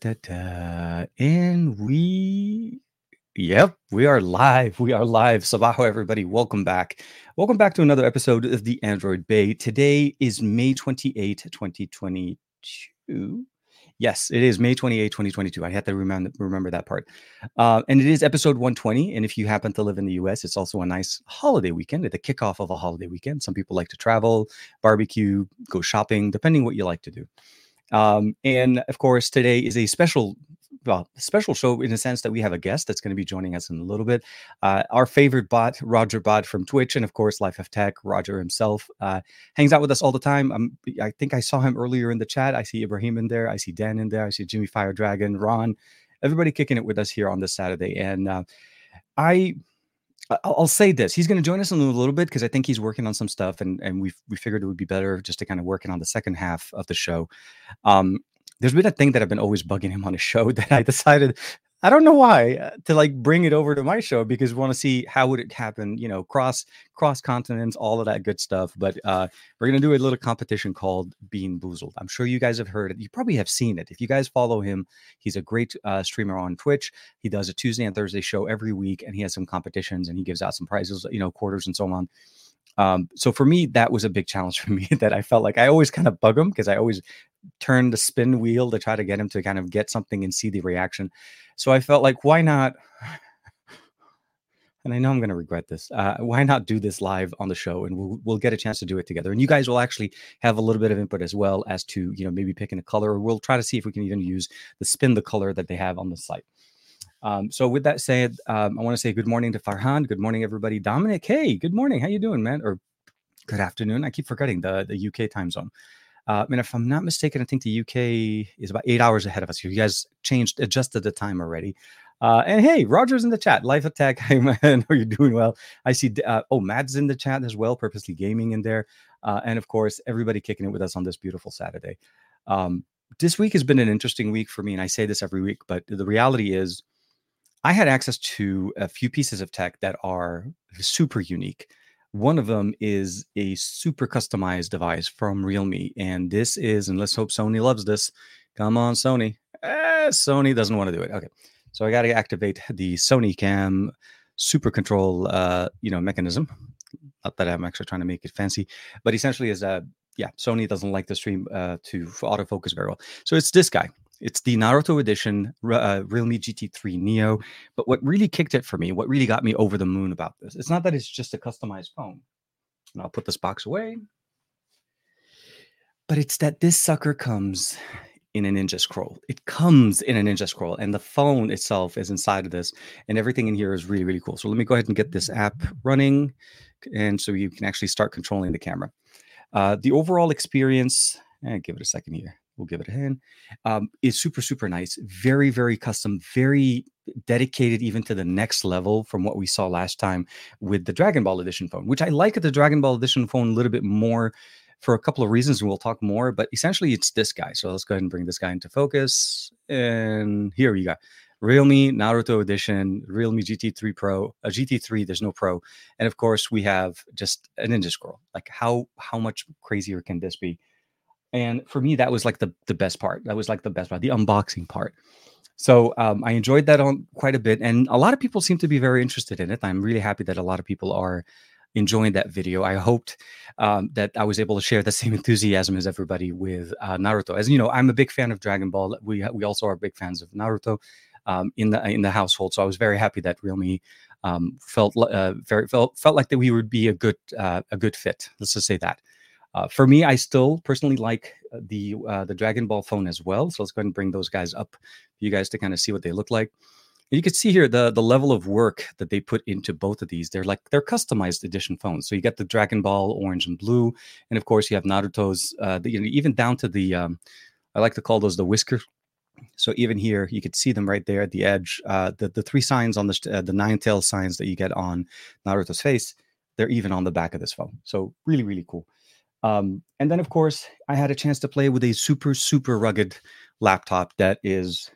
da, da. And we, yep, we are live. We are live. Sabaho, everybody. Welcome back. Welcome back to another episode of the Android Bay. Today is May 28, 2022. Yes, it is May 28, 2022. I had to remember, remember that part. Uh, and it is episode 120. And if you happen to live in the US, it's also a nice holiday weekend, at the kickoff of a holiday weekend. Some people like to travel, barbecue, go shopping, depending what you like to do. Um, and of course, today is a special well, special show in the sense that we have a guest that's going to be joining us in a little bit. Uh, our favorite bot, Roger Bot from Twitch, and of course, Life of Tech. Roger himself uh, hangs out with us all the time. Um, I think I saw him earlier in the chat. I see Ibrahim in there. I see Dan in there. I see Jimmy Fire Dragon, Ron, everybody kicking it with us here on this Saturday. And uh, I I'll say this: he's going to join us in a little bit because I think he's working on some stuff, and and we we figured it would be better just to kind of work working on the second half of the show. Um, there's been a thing that I've been always bugging him on a show that I decided I don't know why uh, to like bring it over to my show because we want to see how would it happen, you know, cross cross continents, all of that good stuff. But uh, we're gonna do a little competition called Bean Boozled. I'm sure you guys have heard it. You probably have seen it. If you guys follow him, he's a great uh, streamer on Twitch. He does a Tuesday and Thursday show every week, and he has some competitions and he gives out some prizes, you know, quarters and so on. Um, so for me, that was a big challenge for me that I felt like I always kind of bug him because I always turn the spin wheel to try to get him to kind of get something and see the reaction. So I felt like, why not? And I know I'm going to regret this. Uh, why not do this live on the show, and we'll we'll get a chance to do it together. And you guys will actually have a little bit of input as well as to you know maybe picking a color, or we'll try to see if we can even use the spin the color that they have on the site. Um, so with that said, um, I want to say good morning to Farhan. Good morning, everybody. Dominic, hey, good morning. How you doing, man? Or good afternoon. I keep forgetting the the UK time zone. Uh, and if I'm not mistaken, I think the UK is about eight hours ahead of us. You guys changed, adjusted the time already. Uh, and hey, Roger's in the chat. Life of Tech, I know you're doing well. I see. Uh, oh, Matt's in the chat as well. Purposely Gaming in there, uh, and of course, everybody kicking it with us on this beautiful Saturday. Um, this week has been an interesting week for me, and I say this every week, but the reality is I had access to a few pieces of tech that are super unique. One of them is a super customized device from Realme. And this is, and let's hope Sony loves this. Come on, Sony. Eh, Sony doesn't want to do it. Okay. So I got to activate the Sony Cam super control, uh, you know, mechanism. Not that I'm actually trying to make it fancy, but essentially is a, yeah, Sony doesn't like the stream uh, to autofocus very well. So it's this guy. It's the Naruto edition uh, Realme GT3 Neo. But what really kicked it for me, what really got me over the moon about this, it's not that it's just a customized phone. And I'll put this box away. But it's that this sucker comes in a Ninja Scroll. It comes in a Ninja Scroll, and the phone itself is inside of this, and everything in here is really, really cool. So let me go ahead and get this app running, and so you can actually start controlling the camera. Uh, the overall experience, eh, give it a second here we'll give it a hand. Um, is super super nice, very very custom, very dedicated even to the next level from what we saw last time with the Dragon Ball Edition phone, which I like the Dragon Ball Edition phone a little bit more for a couple of reasons, and we'll talk more. But essentially, it's this guy. So let's go ahead and bring this guy into focus. And here we go. Realme Naruto Edition, Realme GT3 Pro, a GT3. There's no Pro, and of course we have just a Ninja Scroll. Like how how much crazier can this be? And for me that was like the the best part. That was like the best part the unboxing part. So um, i enjoyed that on quite a bit and a lot of people seem to be very interested in it. I'm really happy that a lot of people are enjoying that video. I hoped um, that i was able to share the same enthusiasm as everybody with uh, naruto. As you know i'm a big fan of dragon ball. We we also are big fans of naruto um, in the in the household. So i was very happy that realme um, felt uh, very felt felt like that we would be a good uh, a good fit. Let's just say that uh, for me, I still personally like uh, the uh, the Dragon Ball phone as well. So let's go ahead and bring those guys up for you guys to kind of see what they look like. And you can see here the the level of work that they put into both of these. They're like they're customized edition phones. So you get the Dragon Ball orange and blue, and of course you have Naruto's. Uh, the, you know, even down to the um, I like to call those the whisker. So even here, you could see them right there at the edge. Uh, the the three signs on the uh, the nine tail signs that you get on Naruto's face, they're even on the back of this phone. So really really cool. Um, and then, of course, I had a chance to play with a super, super rugged laptop that is.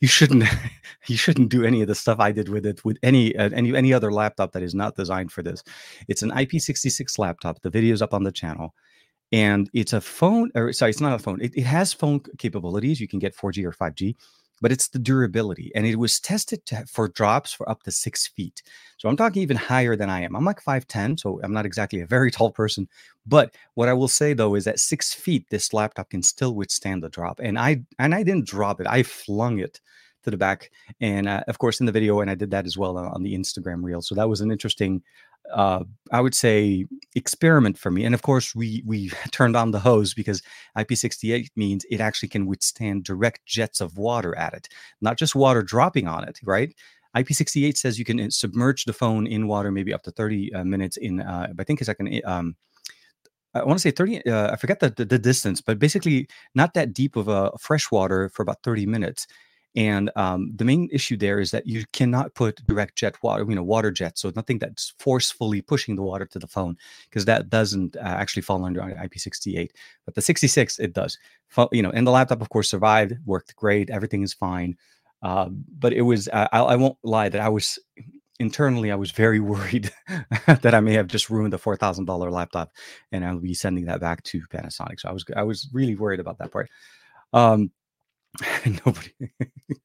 You shouldn't, you shouldn't do any of the stuff I did with it with any uh, any any other laptop that is not designed for this. It's an IP66 laptop. The video's up on the channel, and it's a phone. Or sorry, it's not a phone. It, it has phone capabilities. You can get 4G or 5G, but it's the durability. And it was tested to, for drops for up to six feet. So I'm talking even higher than I am. I'm like 5'10, so I'm not exactly a very tall person. But what I will say though is that six feet, this laptop can still withstand the drop. And I and I didn't drop it. I flung it to the back. And uh, of course, in the video, and I did that as well on the Instagram reel. So that was an interesting, uh, I would say, experiment for me. And of course, we we turned on the hose because IP68 means it actually can withstand direct jets of water at it, not just water dropping on it, right? IP68 says you can uh, submerge the phone in water maybe up to 30 uh, minutes in, uh, I think it's like an, eh, um, I want to say 30, uh, I forget the, the, the, distance, but basically not that deep of a fresh water for about 30 minutes. And um, the main issue there is that you cannot put direct jet water, you know, water jet. So nothing that's forcefully pushing the water to the phone because that doesn't uh, actually fall under IP68. But the 66, it does. You know, and the laptop, of course, survived, worked great. Everything is fine. Uh, but it was, uh, I, I won't lie that I was internally, I was very worried that I may have just ruined a four thousand dollar laptop, and I'll be sending that back to Panasonic. So I was I was really worried about that part. Um, Nobody.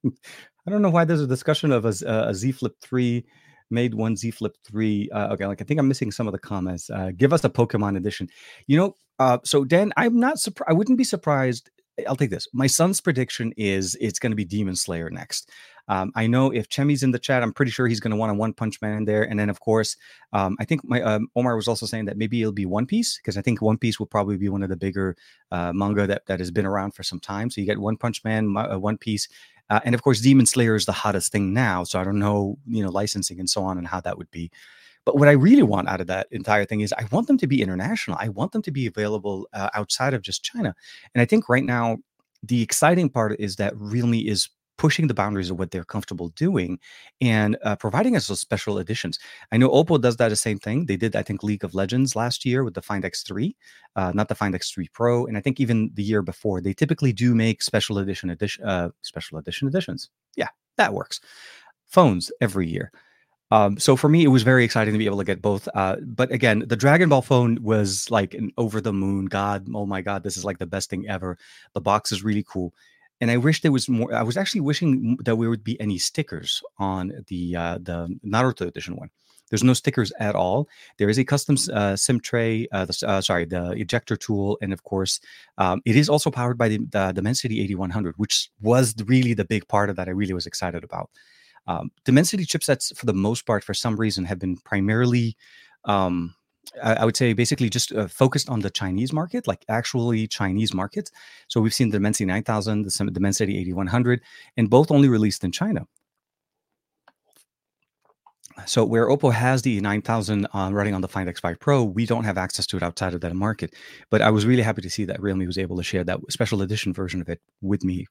I don't know why there's a discussion of a, a Z Flip 3 made one Z Flip 3. Uh, okay, like I think I'm missing some of the comments. Uh, give us a Pokemon edition. You know, uh, so Dan, I'm not surprised. I wouldn't be surprised. I'll take this. My son's prediction is it's going to be Demon Slayer next. Um, I know if Chemi's in the chat, I'm pretty sure he's going to want a One Punch Man in there. And then, of course, um, I think my um, Omar was also saying that maybe it'll be One Piece because I think One Piece will probably be one of the bigger uh, manga that, that has been around for some time. So you get One Punch Man, uh, One Piece. Uh, and of course, Demon Slayer is the hottest thing now. So I don't know, you know, licensing and so on and how that would be. But what I really want out of that entire thing is I want them to be international. I want them to be available uh, outside of just China. And I think right now, the exciting part is that Realme is pushing the boundaries of what they're comfortable doing and uh, providing us with special editions. I know Oppo does that the same thing. They did, I think, League of Legends last year with the Find X3, uh, not the Find X3 Pro, and I think even the year before. They typically do make special edition edition uh, special edition editions. Yeah, that works. Phones every year. Um, so for me, it was very exciting to be able to get both. Uh, but again, the Dragon Ball phone was like an over the moon. God, oh my God, this is like the best thing ever. The box is really cool and I wish there was more. I was actually wishing that there would be any stickers on the uh, the Naruto edition one. There's no stickers at all. There is a custom uh, SIM tray, uh, the, uh, sorry, the ejector tool, and of course, um, it is also powered by the, the Dimensity 8100, which was really the big part of that. I really was excited about. Um, Dimensity chipsets, for the most part, for some reason, have been primarily um, I would say basically just uh, focused on the Chinese market, like actually Chinese market. So we've seen the Dimensity 9000, the Dimensity 8100, and both only released in China. So where Oppo has the 9000 uh, running on the Find X5 Pro, we don't have access to it outside of that market. But I was really happy to see that Realme was able to share that special edition version of it with me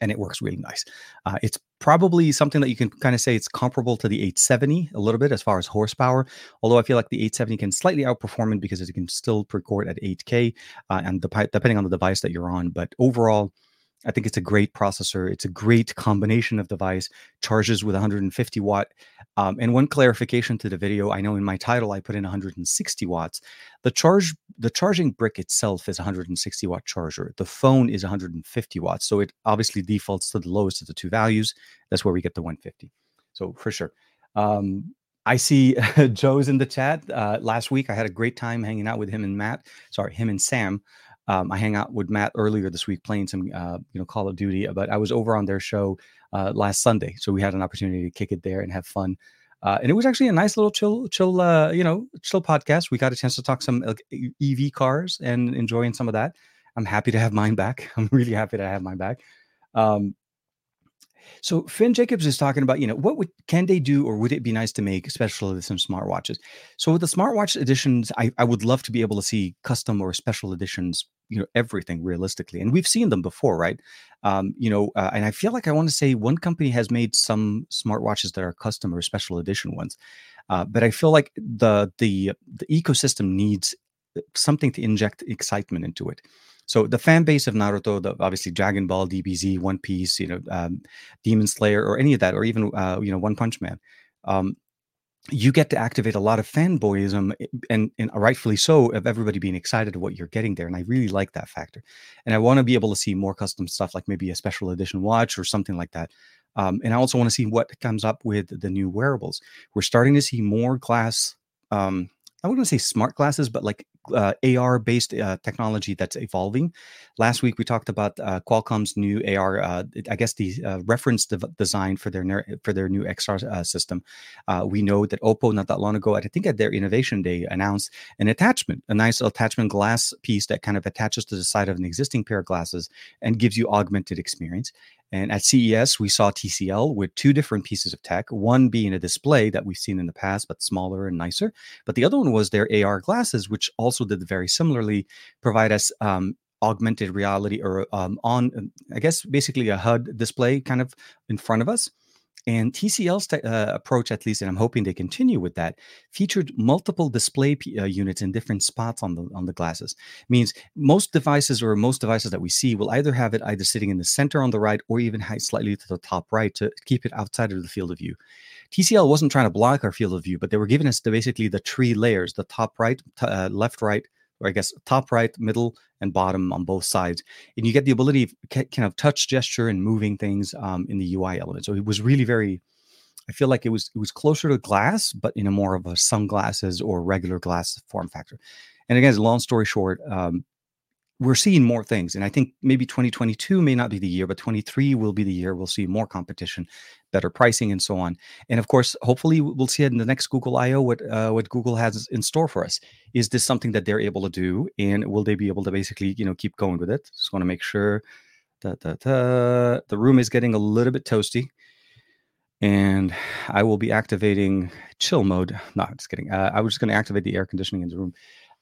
and it works really nice. Uh, it's probably something that you can kind of say it's comparable to the 870 a little bit as far as horsepower. Although I feel like the 870 can slightly outperform it because it can still record at 8K uh, and the, depending on the device that you're on. But overall, I think it's a great processor. It's a great combination of device, charges with 150 watt. Um, and one clarification to the video, I know in my title I put in 160 watts. The charge, the charging brick itself is 160 watt charger. The phone is 150 watts, so it obviously defaults to the lowest of the two values. That's where we get the 150. So for sure. Um, I see Joe's in the chat. Uh, last week I had a great time hanging out with him and Matt. Sorry, him and Sam. Um, I hang out with Matt earlier this week playing some, uh, you know, Call of Duty. But I was over on their show uh, last Sunday, so we had an opportunity to kick it there and have fun. Uh, and it was actually a nice little chill, chill, uh, you know, chill podcast. We got a chance to talk some like, EV cars and enjoying some of that. I'm happy to have mine back. I'm really happy to have mine back. Um, so Finn Jacobs is talking about, you know, what would can they do, or would it be nice to make special edition smartwatches? So with the smartwatch editions, I, I would love to be able to see custom or special editions, you know, everything realistically, and we've seen them before, right? Um, you know, uh, and I feel like I want to say one company has made some smartwatches that are custom or special edition ones, uh, but I feel like the the the ecosystem needs uh, something to inject excitement into it. So the fan base of Naruto, the, obviously Dragon Ball, DBZ, One Piece, you know, um, Demon Slayer, or any of that, or even uh, you know One Punch Man. Um, you get to activate a lot of fanboyism eh, and, and rightfully so of everybody being excited of what you're getting there and i really like that factor and i want to be able to see more custom stuff like maybe a special edition watch or something like that um, and i also want to see what comes up with the new wearables we're starting to see more glass um, I wouldn't say smart glasses, but like uh, AR based uh, technology that's evolving. Last week we talked about uh, Qualcomm's new AR, uh, I guess the uh, reference de- design for their for their new XR uh, system. we know that Oppo not that long ago, I think at their Innovation Day, announced an attachment, a nice attachment glass piece that kind of attaches to the side of an existing pair of glasses and gives you augmented experience. And at CES, we saw TCL with two different pieces of tech, one being a display that we've seen in the past, but smaller and nicer. But the other one was their AR glasses, which also did very similarly provide us um, augmented reality or um, on, I guess, basically a HUD display kind of in front of us and TCL's uh, approach, at least, and I'm hoping they continue with that, featured multiple display p- uh, units in different spots on the on the glasses. Means most devices or most devices that we see will either have it either sitting in the center on the right or even slightly to the top right to keep it outside of the field of view. TCL wasn't trying to block our field of view, but they were giving us the, basically the three layers: the top right, t- uh, left right, or I guess top right, middle, and bottom on both sides. And you get the ability of kind of touch gesture and moving things um, in the UI element. So it was really very, I feel like it was it was closer to glass, but in a more of a sunglasses or regular glass form factor. And again, long story short, um, we're seeing more things. And I think maybe 2022 may not be the year, but 23 will be the year. We'll see more competition, better pricing, and so on. And of course, hopefully, we'll see it in the next Google I/O what uh, what Google has in store for us. Is this something that they're able to do, and will they be able to basically, you know, keep going with it? Just want to make sure that the room is getting a little bit toasty. And I will be activating chill mode. No, just kidding. Uh, I was just going to activate the air conditioning in the room.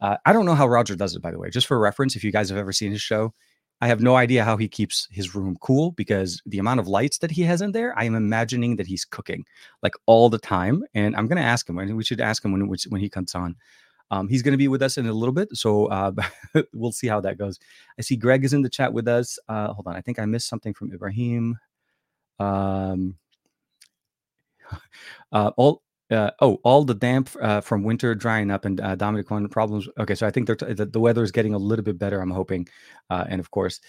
Uh, I don't know how Roger does it, by the way. Just for reference, if you guys have ever seen his show, I have no idea how he keeps his room cool because the amount of lights that he has in there, I am imagining that he's cooking like all the time. And I'm going to ask him, and we should ask him when, when he comes on. Um, he's going to be with us in a little bit, so uh, we'll see how that goes. I see Greg is in the chat with us. Uh, hold on, I think I missed something from Ibrahim. Um, uh, all uh, oh, all the damp uh, from winter drying up and uh, Dominic one problems. Okay, so I think t- the, the, weather is getting a little bit better. I'm hoping, uh, and of course,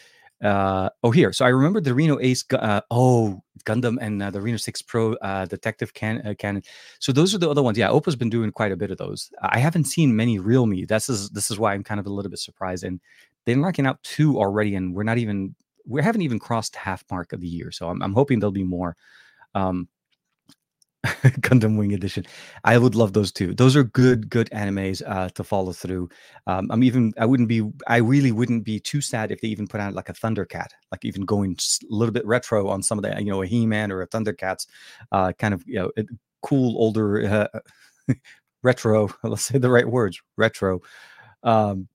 uh, oh here. So I remember the Reno Ace. Uh, oh, Gundam and uh, the Reno Six Pro Detective can- Conan. So those are the other ones. Yeah, Oppo's been doing quite a bit of those. I haven't seen many Realme. This is this is why I'm kind of a little bit surprised. And they're knocking out two already, and we're not even we haven't even crossed half mark of the year. So I'm, I'm hoping there'll be more. Um, Gundam Wing Edition. I would love those two. Those are good, good animes uh, to follow through. Um, I'm even. I wouldn't be. I really wouldn't be too sad if they even put out like a Thundercat, like even going a little bit retro on some of the, you know, a He-Man or a Thundercats, uh, kind of, you know, cool older uh, retro. Let's say the right words, retro. Um,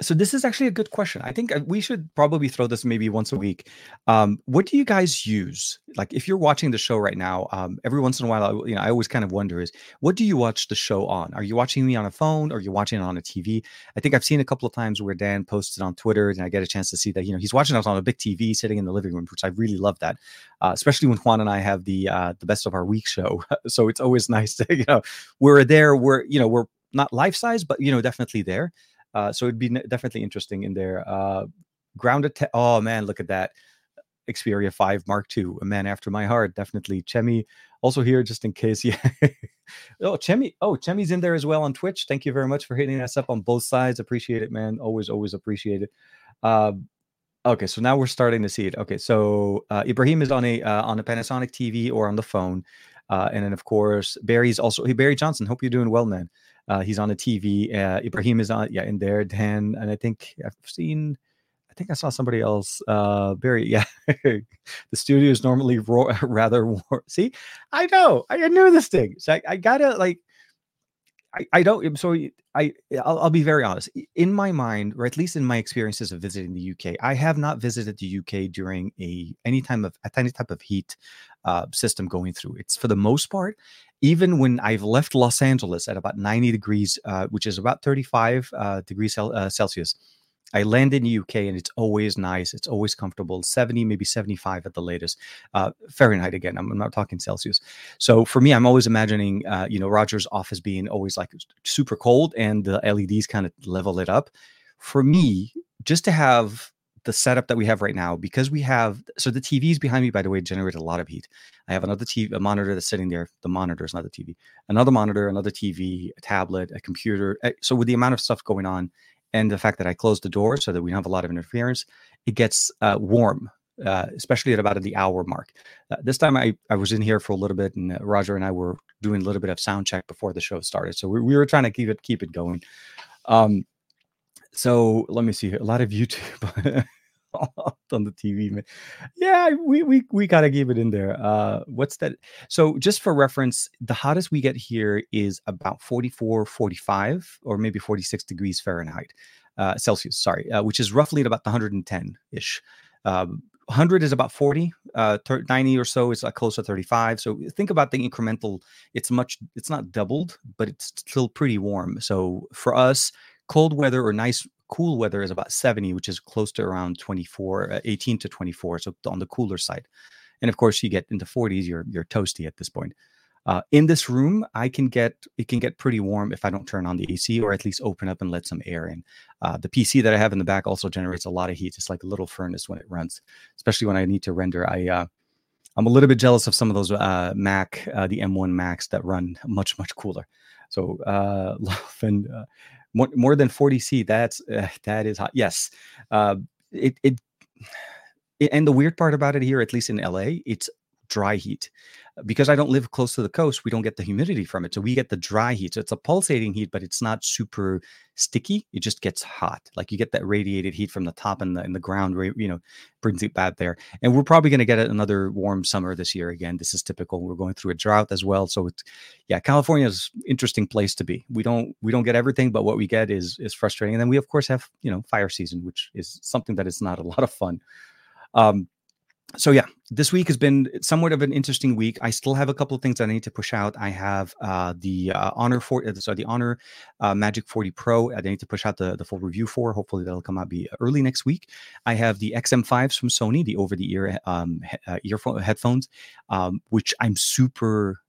so this is actually a good question. I think uh, we should probably throw this maybe once a week. Um, what do you guys use? Like, if you're watching the show right now, um, every once in a while, I, you know, I always kind of wonder is what do you watch the show on? Are you watching me on a phone? Or are you watching it on a TV? I think I've seen a couple of times where Dan posted on Twitter, and I get a chance to see that you know he's watching us on a big TV, sitting in the living room, which I really love that. Uh, especially when Juan and I have the uh, the best of our week show, so it's always nice to you know we're there, we're you know we're not life size, but you know definitely there. Uh, so it'd be definitely interesting in there. Uh, grounded. Oh man, look at that. Xperia 5 Mark II, a man after my heart. Definitely. Chemi also here just in case. Yeah. oh, Chemi. Oh, Chemi's in there as well on Twitch. Thank you very much for hitting us up on both sides. Appreciate it, man. Always, always appreciate it. Uh, okay, so now we're starting to see it. Okay, so uh, Ibrahim is on a uh, on a Panasonic TV or on the phone. Uh, and then of course Barry's also hey Barry Johnson. Hope you're doing well, man. Uh, he's on the TV. Uh, Ibrahim is on, yeah, in there. Dan, and I think I've seen, I think I saw somebody else. Uh, Barry, yeah. the studio is normally ro- rather warm. See, I know, I knew this thing. So I, I gotta like, I, I don't. So I, I'll, I'll, be very honest. In my mind, or at least in my experiences of visiting the UK, I have not visited the UK during a any time of any type of heat uh, system going through. It's for the most part, even when I've left Los Angeles at about 90 degrees, uh, which is about 35 uh, degrees uh, Celsius, I land in the UK and it's always nice. It's always comfortable. 70, maybe 75 at the latest. Uh, Fahrenheit again. I'm, I'm, not talking Celsius. So for me, I'm always imagining, uh, you know, Roger's office being always like super cold and the LEDs kind of level it up. For me, just to have the setup that we have right now, because we have so the TVs behind me, by the way, generate a lot of heat. I have another TV, a monitor that's sitting there. The monitor is not the TV. Another monitor, another TV, a tablet, a computer. Eh, so with the amount of stuff going on, and the fact that I closed the door so that we don't have a lot of interference, it gets uh, warm, uh, especially at about the hour mark. Uh, this time I, I was in here for a little bit, and uh, Roger and I were doing a little bit of sound check before the show started. So we, we were trying to keep it keep it going. Um, so let me see here. A lot of YouTube on the TV, man. Yeah, we we we gotta keep it in there. Uh, what's that? So just for reference, the hottest we get here is about 44, 45, or maybe 46 degrees Fahrenheit, uh, Celsius. Sorry, uh, which is roughly at about 110 ish. Um, 100 is about 40 uh 90 or so is like close to 35 so think about the incremental it's much it's not doubled but it's still pretty warm so for us cold weather or nice cool weather is about 70, which is close to around 24, uh, 18 to 24, so on the cooler side. And of course, you get into 40s, you're you're toasty at this point. Uh, in this room, I can get it can get pretty warm if I don't turn on the AC or at least open up and let some air in. Uh, the PC that I have in the back also generates a lot of heat. It's like a little furnace when it runs, especially when I need to render. I uh, I'm a little bit jealous of some of those uh, Mac, uh, the M1 Macs that run much much cooler. So uh, and more, more than 40 C. That's uh, that is hot. Yes, uh, it, it it and the weird part about it here, at least in LA, it's dry heat because I don't live close to the coast, we don't get the humidity from it. So we get the dry heat. So it's a pulsating heat, but it's not super sticky. It just gets hot. Like you get that radiated heat from the top and the, and the ground, you know, brings it bad there. And we're probably going to get another warm summer this year again. This is typical. We're going through a drought as well. So it's, yeah, California is interesting place to be. We don't, we don't get everything, but what we get is, is frustrating. And then we of course have, you know, fire season, which is something that is not a lot of fun. Um, so yeah, this week has been somewhat of an interesting week. I still have a couple of things that I need to push out. I have uh, the uh, Honor for uh, sorry the Honor uh, Magic 40 Pro. I need to push out the, the full review for. Hopefully that'll come out be early next week. I have the XM5s from Sony, the over the ear um, he- uh, earphone headphones, um, which I'm super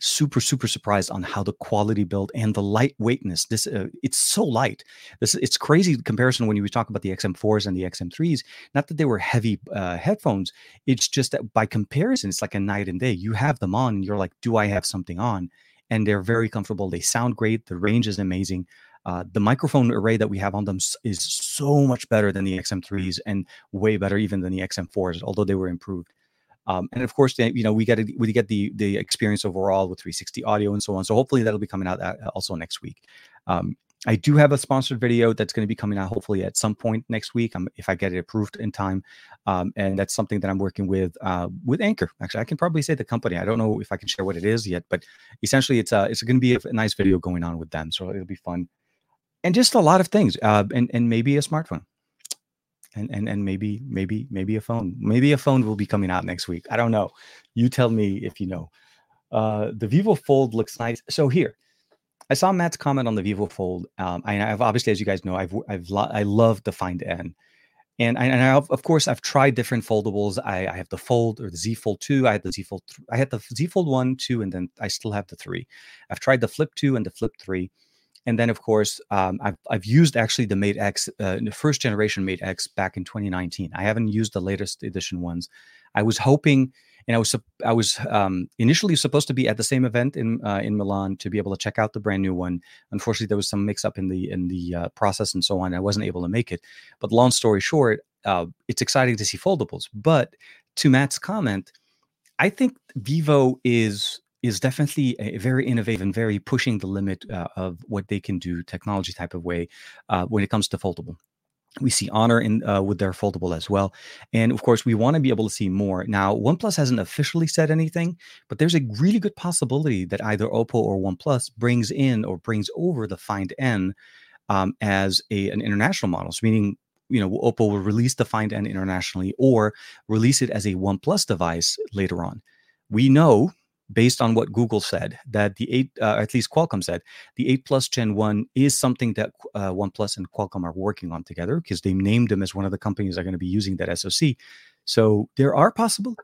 super super surprised on how the quality build and the lightweightness. This uh, it's so light. This it's crazy comparison when you talk about the xm4s and the xm3s not that they were heavy uh, headphones. It's just that by comparison it's like a night and day. You have them on and you're like do i have something on? And they're very comfortable. They sound great. The range is amazing. Uh, the microphone array that we have on them is so much better than the XM3s and way better even than the XM4s, although they were improved. Um, and of course, you know, we get we get the the experience overall with 360 audio and so on. So hopefully that'll be coming out uh, also next week. Um, I do have a sponsored video that's going to be coming out hopefully at some point next week um, if I get it approved in time. Um, and that's something that I'm working with uh, with Anker. Actually, I can probably say the company. I don't know if I can share what it is yet, but essentially it's uh, it's going to be a, a nice video going on with them. So it'll be fun. And just a lot of things, uh, and and maybe a smartphone and and and maybe maybe maybe a phone maybe a phone will be coming out next week i don't know you tell me if you know uh the vivo fold looks nice so here i saw matt's comment on the vivo fold um I, have obviously as you guys know i've i've lo- i love the find n and I, and I, of course I've tried different foldables. I, I, have the Fold or the Z Fold two. I had the Z Fold. Th- I had the Z Fold one, two, and then I still have the three. I've tried the Flip two and the Flip three. And then, of course, um, I've, I've used actually the Mate X, uh, the first generation Mate X back in 2019. I haven't used the latest edition ones. I was hoping, and I was I was um, initially supposed to be at the same event in uh, in Milan to be able to check out the brand new one. Unfortunately, there was some mix up in the in the uh, process and so on. I wasn't able to make it. But long story short, uh, it's exciting to see foldables. But to Matt's comment, I think Vivo is is definitely a very innovative and very pushing the limit uh, of what they can do technology type of way uh, when it comes to foldable. We see honor in uh, with their foldable as well. And of course we want to be able to see more. Now oneplus hasn't officially said anything but there's a really good possibility that either oppo or oneplus brings in or brings over the find n um, as a, an international model. So meaning you know oppo will release the find n internationally or release it as a oneplus device later on. We know based on what Google said, that the eight, uh, at least Qualcomm said, the eight plus Gen one is something that uh, OnePlus and Qualcomm are working on together because they named them as one of the companies that are going to be using that SoC. So there are possible,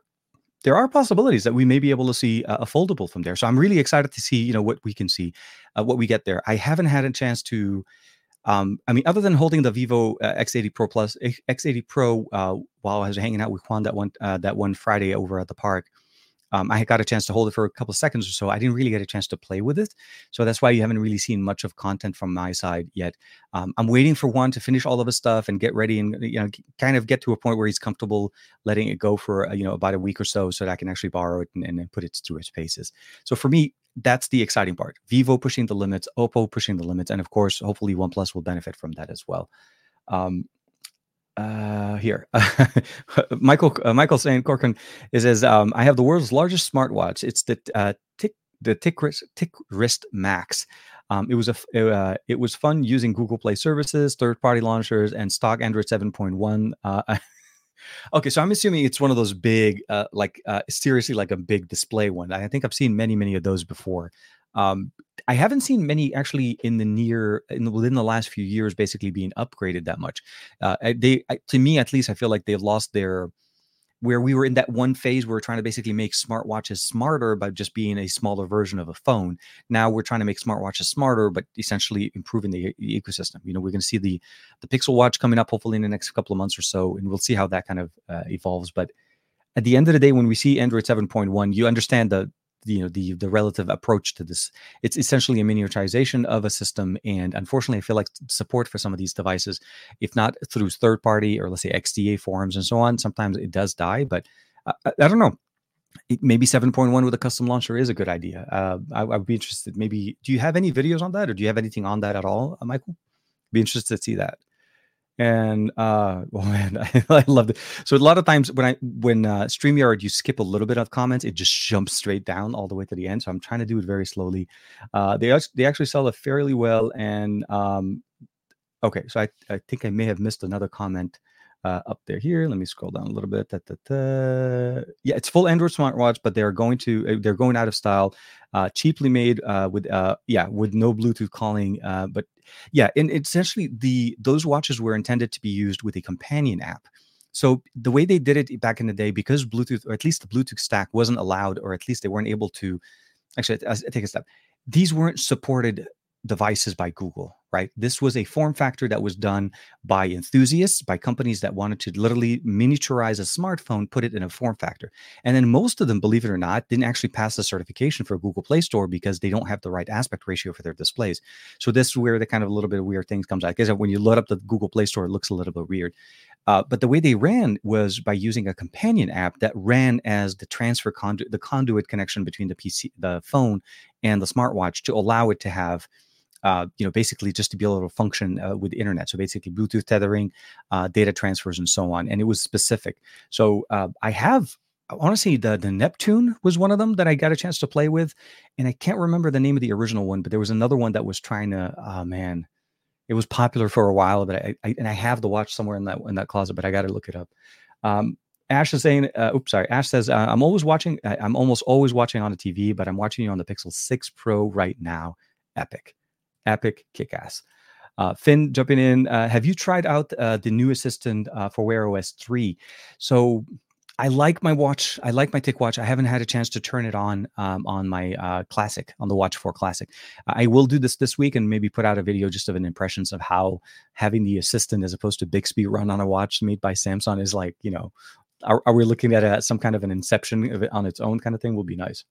there are possibilities that we may be able to see a foldable from there. So I'm really excited to see, you know, what we can see, uh, what we get there. I haven't had a chance to. Um, I mean, other than holding the Vivo uh, X80 Pro Plus, X80 Pro, uh, while I was hanging out with Juan that one uh, that one Friday over at the park, um, I got a chance to hold it for a couple seconds or so. I didn't really get a chance to play with it, so that's why you haven't really seen much of content from my side yet. Um, I'm waiting for Juan to finish all of his stuff and get ready, and you know, kind of get to a point where he's comfortable letting it go for you know about a week or so, so that I can actually borrow it and, and put it through its paces. So for me, that's the exciting part. Vivo pushing the limits, Oppo pushing the limits, and of course, hopefully OnePlus will benefit from that as well. Um, uh, here, Michael uh, Michael saying Corcoran is says um, I have the world's largest smartwatch. It's the uh, tick the Ticwris, tick wrist Max. Um, it was a uh, it was fun using Google Play services, third party launchers, and stock Android 7.1. Uh, okay, so I'm assuming it's one of those big, uh, like uh, seriously like a big display one. I think I've seen many many of those before. Um, I haven't seen many actually in the near in within the last few years basically being upgraded that much. Uh, they to me at least I feel like they've lost their where we were in that one phase where we're trying to basically make smartwatches smarter by just being a smaller version of a phone. Now we're trying to make smartwatches smarter, but essentially improving the, the ecosystem. You know, we're going to see the the Pixel Watch coming up hopefully in the next couple of months or so, and we'll see how that kind of uh, evolves. But at the end of the day, when we see Android 7.1, you understand the you know the the relative approach to this. It's essentially a miniaturization of a system and unfortunately i feel like support for some of these devices if not through third party or let's say xda forums and so on sometimes it does die but uh, I, I, don't know. Maybe 7.1 with a custom launcher is a good idea. Uh, I, I, would be interested. Maybe do you have any videos on that or do you have anything on that at all uh, michael? Be interested to see that and uh oh man I, I love it. So a lot of times when i when uh streamyard you skip a little bit of comments it just jumps straight down all the way to the end. So i'm trying to do it very slowly. Uh they they actually sell it fairly well. And um okay so i i think i may have missed another comment uh, up there here. Let me scroll down a little bit. Da, da, da. Yeah, it's full Android smartwatch, but they are going to uh, they're going out of style. Uh, cheaply made uh, with uh, yeah with no Bluetooth calling. Uh, but yeah, and essentially the those watches were intended to be used with a companion app. So the way they did it back in the day, because Bluetooth or at least the Bluetooth stack wasn't allowed, or at least they weren't able to. Actually, I, I take a step. These weren't supported devices by Google, right? This was a form factor that was done by enthusiasts, by companies that wanted to literally miniaturize a smartphone, put it in a form factor. And then most of them, believe it or not, didn't actually pass the certification for Google Play Store because they don't have the right aspect ratio for their displays. So this is where the kind of a little bit of weird things comes out. Because when you load up the Google Play Store, it looks a little bit weird. Uh, but the way they ran was by using a companion app that ran as the transfer conduit, the conduit connection between the PC, the phone, and the smartwatch to allow it to have uh, you know, basically just to be able to function uh, with internet. So basically, Bluetooth tethering, uh, data transfers, and so on. And it was specific. So uh, I have, say the the Neptune was one of them that I got a chance to play with, and I can't remember the name of the original one, but there was another one that was trying to. Oh man, it was popular for a while, but I, I and I have the watch somewhere in that in that closet, but I got to look it up. Um, Ash is saying, uh, oops, sorry. Ash says, uh, I'm always watching, I'm almost always watching on the TV, but I'm watching you on the Pixel 6 Pro right now. Epic epic kick ass. Uh, Finn jumping in. Uh, have you tried out uh, the new assistant uh, for Wear OS 3? So I like my watch. I like my TicWatch. I haven't had a chance to turn it on um, on my uh, Classic, on the Watch 4 Classic. I will do this this week and maybe put out a video just of an impressions of how having the assistant as opposed to Bixby run on a watch made by Samsung is like, you know, are, are we looking at a, some kind of an inception of it on its own kind of thing? Will be nice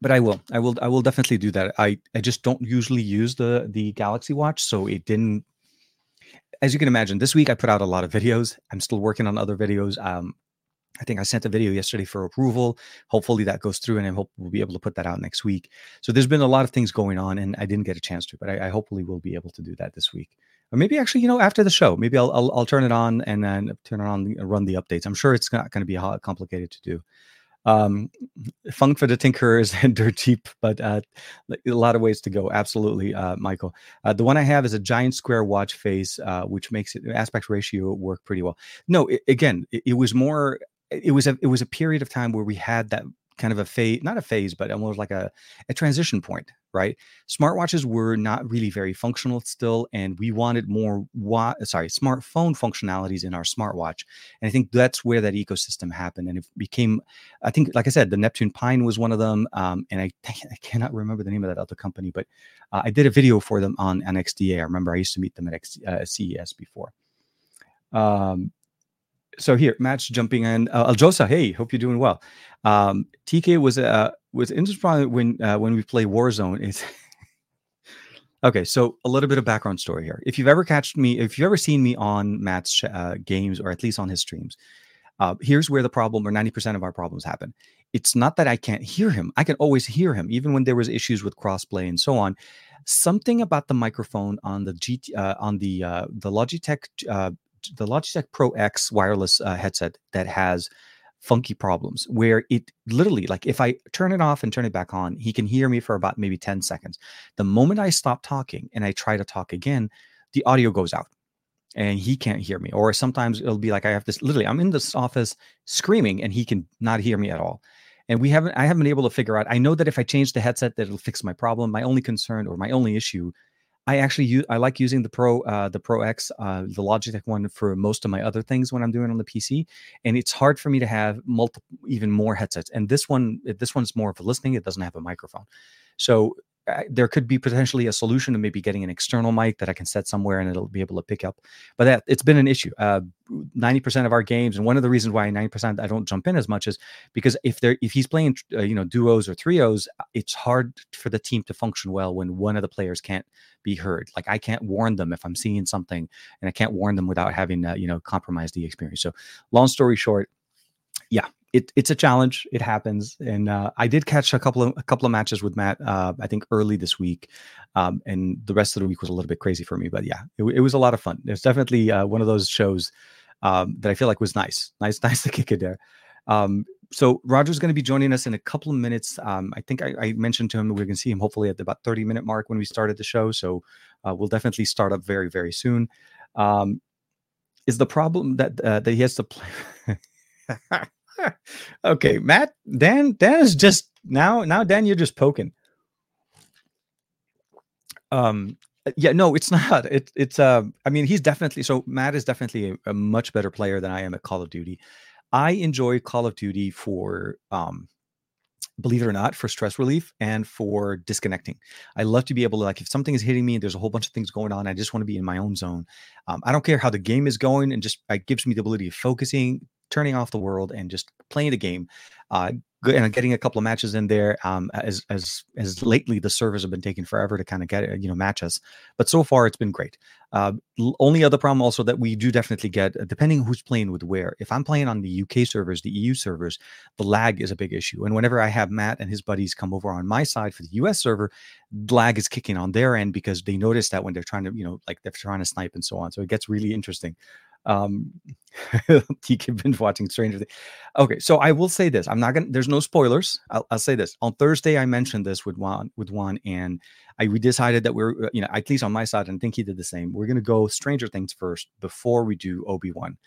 but I will. I will. I will definitely do that. I I just don't usually use the the Galaxy Watch, so it didn't. As you can imagine, this week I put out a lot of videos. I'm still working on other videos. Um, I think I sent a video yesterday for approval. Hopefully that goes through, and I hope we'll be able to put that out next week. So there's been a lot of things going on, and I didn't get a chance to, but I, I hopefully will be able to do that this week. Or maybe actually, you know, after the show, maybe I'll I'll, I'll turn it on and then turn it on, and run the updates. I'm sure it's not going to be complicated to do um, fun for the tinkerers and dirt cheap, but uh, a lot of ways to go. Absolutely, uh, Michael. Uh, the one I have is a giant square watch face, uh, which makes it aspect ratio work pretty well. No, it, again, it, it, was more. it was a it was a period of time where we had that kind of a phase, not a phase, but almost like a, a transition point, right? Smartwatches were not really very functional still, and we wanted more, wa- sorry, smartphone functionalities in our smartwatch. And I think that's where that ecosystem happened. And it became, I think, like I said, the Neptune Pine was one of them. Um, and I, I cannot remember the name of that other company, but uh, I did a video for them on NXDA. I remember I used to meet them at X, uh, CES before. Um, so here, Matt's jumping in. Uh, Aljosa, hey, hope you're doing well. Um, TK was uh was interesting when uh, when we play Warzone. It's okay. So a little bit of background story here. If you've ever catched me, if you've ever seen me on Matt's uh, games or at least on his streams, uh, here's where the problem or 90% of our problems happen. It's not that I can't hear him. I can always hear him, even when there was issues with crossplay and so on. Something about the microphone on the GT uh, on the uh, the Logitech uh, the Logitech Pro X wireless uh, headset that has funky problems where it literally like if I turn it off and turn it back on, he can hear me for about maybe 10 seconds. The moment I stop talking and I try to talk again, the audio goes out and he can't hear me. Or sometimes it'll be like I have this literally, I'm in this office screaming and he can not hear me at all. And we haven't, I haven't been able to figure out. I know that if I change the headset, that it'll fix my problem. My only concern or my only issue I actually use I like using the Pro uh, the Pro X uh, the Logitech one for most of my other things when I'm doing on the PC, and it's hard for me to have multiple even more headsets. And this one this one's more of a listening; it doesn't have a microphone, so there could be potentially a solution to maybe getting an external mic that I can set somewhere and it'll be able to pick up. But that it's been an issue. Uh, ninety uh, percent of our games, and one of the reasons why ninety percent I don't jump in as much is because if they're if he's playing uh, you know duos or trios, it's hard for the team to function well when one of the players can't be heard. Like I can't warn them if I'm seeing something, and I can't warn them without having uh, you know compromise the experience. So long story short, yeah, it, it's a challenge. It happens, and uh, I did catch a couple of a couple of matches with Matt. Uh, I think early this week, um, and the rest of the week was a little bit crazy for me. But yeah, it, it was a lot of fun. It's definitely uh, one of those shows um, that I feel like was nice, nice, nice to kick it there. Um, so Roger's going to be joining us in a couple of minutes. Um, I think I, I, mentioned to him we're going to see him hopefully at about 30 minute mark when we started the show. So uh, we'll definitely start up very very soon. Um, is the problem that uh, that he has to play? okay, Matt, Dan, Dan is just now, now Dan, you're just poking. Um, yeah, no, it's not. It, it's uh, I mean, he's definitely so. Matt is definitely a, a much better player than I am at Call of Duty. I enjoy Call of Duty for um believe it or not, for stress relief and for disconnecting. I love to be able to, like, if something is hitting me, there's a whole bunch of things going on. I just want to be in my own zone. Um, I don't care how the game is going, and just it gives me the ability of focusing, turning off the world and just playing the game. Uh, and getting a couple of matches in there. Um, as as as lately the servers have been taking forever to kind of get you know matches, but so far it's been great. Uh, only other problem also that we do definitely get, uh, depending who's playing with where. If I'm playing on the UK servers, the EU servers, the lag is a big issue. And whenever I have Matt and his buddies come over on my side for the US server, lag is kicking on their end because they notice that when they're trying to, you know, like they're trying to snipe and so on. So it gets really interesting. Um, TK binge watching Stranger Things. Okay, so I will say this. I'm not gonna. There's no spoilers. I'll, I'll, say this. On Thursday, I mentioned this with Juan. With Juan, and I we decided that we're, uh, you know, at least on my side, and I think he did the same. We're gonna go Stranger Things first before we do Obi Wan.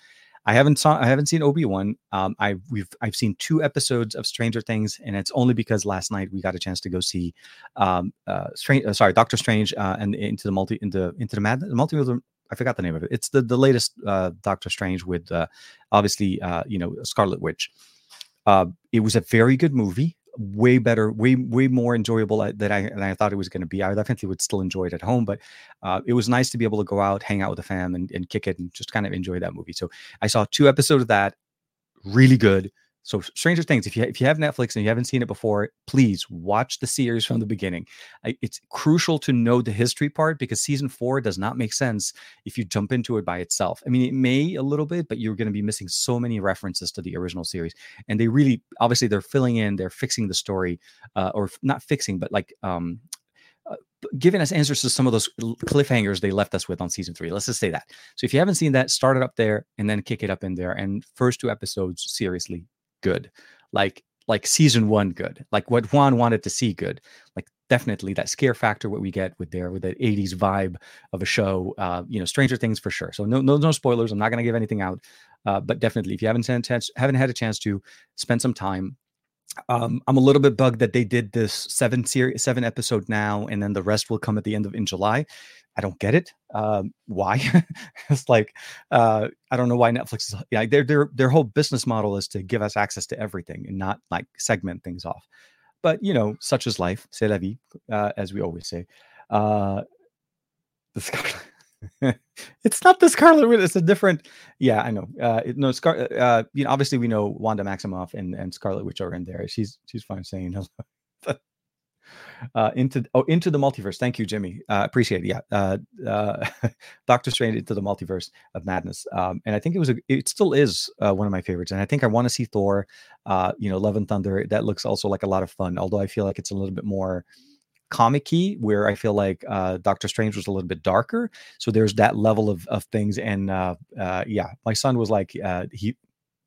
I haven't saw. I haven't seen Obi Wan. Um, I we've I've seen two episodes of Stranger Things, and it's only because last night we got a chance to go see, um, uh, Strange. Uh, sorry, Doctor Strange, uh, and into the multi into into the mad multiverse I forgot the name of it. It's the the latest uh, Doctor Strange with uh, obviously uh, you know Scarlet Witch. Uh, it was a very good movie, way better, way way more enjoyable uh, than I than I thought it was going to be. I definitely would still enjoy it at home, but uh, it was nice to be able to go out, hang out with the fam, and, and kick it, and just kind of enjoy that movie. So I saw two episodes of that, really good. So Stranger Things, if you if you have Netflix and you haven't seen it before, please watch the series from the beginning. It's crucial to know the history part because season four does not make sense if you jump into it by itself. I mean, it may a little bit, but you're going to be missing so many references to the original series, and they really, obviously, they're filling in, they're fixing the story, uh, or not fixing, but like um, uh, giving us answers to some of those cliffhangers they left us with on season three. Let's just say that. So if you haven't seen that, start it up there and then kick it up in there. And first two episodes, seriously, good. Like like season one good. Like what Juan wanted to see good. Like definitely that scare factor what we get with there with that 80s vibe of a show. Uh, you know, Stranger Things for sure. So no no no spoilers. I'm not gonna give anything out. Uh, but definitely, if you haven't had a chance, haven't had a chance to spend some time, um, I'm a little bit bugged that they did this seven series, seven episode now, and then the rest will come at the end of in July. I don't get it. Um, why? it's like uh, I don't know why Netflix is. Yeah, their their their whole business model is to give us access to everything and not like segment things off. But you know, such is life. C'est la vie, uh, as we always say. Uh, the Scarlet. it's not the Scarlet Witch. It's a different. Yeah, I know. Uh, it, no, Scar. Uh, you know, obviously we know Wanda Maximoff and and Scarlet Witch are in there. She's she's fine saying hello. uh, into oh into the multiverse. Thank you, Jimmy. Uh, appreciate it. Yeah, uh, uh, Doctor Strange into the multiverse of madness. Um, and I think it was a, it still is uh, one of my favorites. And I think I want to see Thor. Uh, you know, Love and Thunder. That looks also like a lot of fun. Although I feel like it's a little bit more comic-y where i feel like uh, dr strange was a little bit darker so there's that level of, of things and uh, uh, yeah my son was like uh, he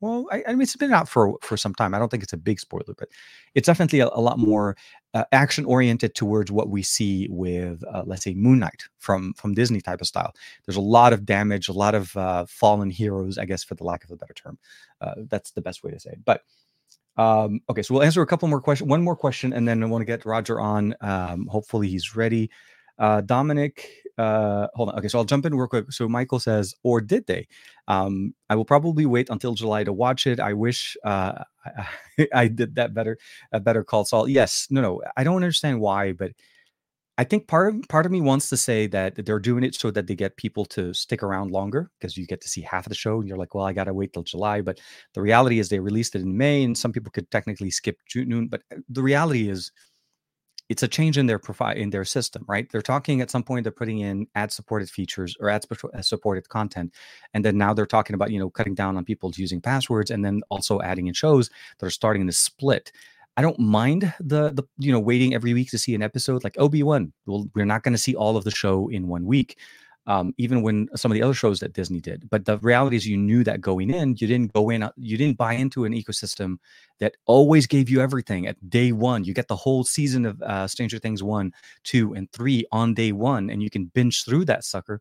well I, I, mean it's been out for for some time i don't think it's a big spoiler but it's definitely a, a lot more uh, action oriented towards what we see with uh, let's say moon knight from from disney type of style. There's a lot of damage a lot of fallen heroes i guess for the lack of a better term that's the best way to say it but um, okay, so we'll answer a couple more questions. One more question, and then I want to get Roger on. Um, hopefully, he's ready. Uh, Dominic, uh, hold on. Okay, so I'll jump in real quick. So Michael says, or did they? Um, I will probably wait until July to watch it. I wish uh, I, I did that better. A better call Saul. Yes, no, no. I don't understand why, but I think part of part of me wants to say that they're doing it so that they get people to stick around longer because you get to see half of the show and you're like, well, I gotta wait till July. But the reality is they released it in May, and some people could technically skip June. But uh, the reality is, it's a change in their profile in their system, right? They're talking at some point they're putting in ad supported features or ad uh, supported content, and then now they're talking about you know cutting down on people using passwords, and then also adding in shows that are starting to split. I don't mind the the you know waiting every week to see an episode like Obi Wan. Well, we're not going to see all of the show in one week, um, even when some of the other shows that Disney did. But the reality is, you knew that going in, you didn't go in, uh, you didn't buy into an ecosystem that always gave you everything at day one. You get the whole season of uh, Stranger Things one, two, and three on day one, and you can binge through that sucker.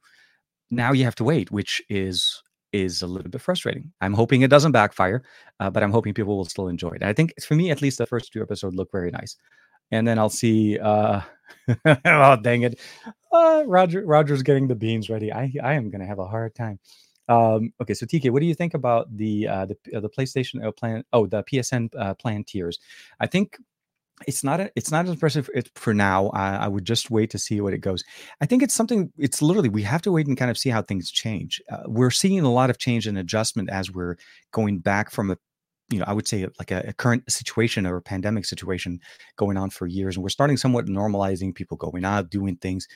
Now you have to wait, which is is a little bit frustrating. I'm hoping it doesn't backfire, uh, but I'm hoping people will still enjoy it. And I think for me, at least, the first two episodes look very nice. And then I'll see. Uh, oh dang it, uh, Roger! Roger's getting the beans ready. I I am gonna have a hard time. Um, okay, so TK, what do you think about the uh, the uh, the PlayStation uh, plan? Oh, the PSN uh, plan tiers. I think it's not a, it's not as impressive for now. I, I, would just wait to see what it goes. I think it's something. It's literally we have to wait and kind of see how things change. Uh, we're seeing a lot of change and adjustment as we're going back from a, you know, I would say like a, a current situation or a pandemic situation going on for years, and we're starting somewhat normalizing people going out doing things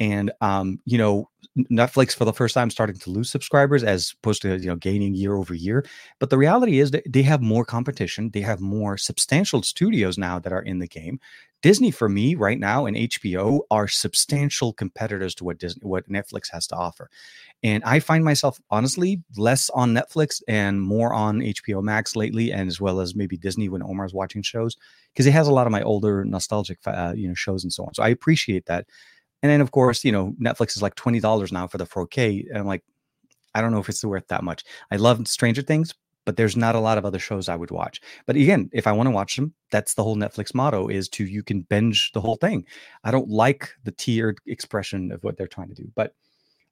and um, you know netflix for the first time starting to lose subscribers as opposed to you know gaining year over year. But the reality is that they have more competition. They have more substantial studios now that are in the game. Disney for me right now and hbo are substantial competitors to what disney what netflix has to offer. And i find myself honestly less on netflix and more on hbo max lately and as well as maybe disney when omar's watching shows because it has a lot of my older nostalgic uh, you know shows and so on. So i appreciate that and then of course, you know, Netflix is like twenty dollars now for the 4K, and I'm like, I don't know if it's worth that much. I love Stranger Things, but there's not a lot of other shows I would watch. But again, if I want to watch them, that's the whole Netflix motto is to you can binge the whole thing. I don't like the tiered expression of what they're trying to do, but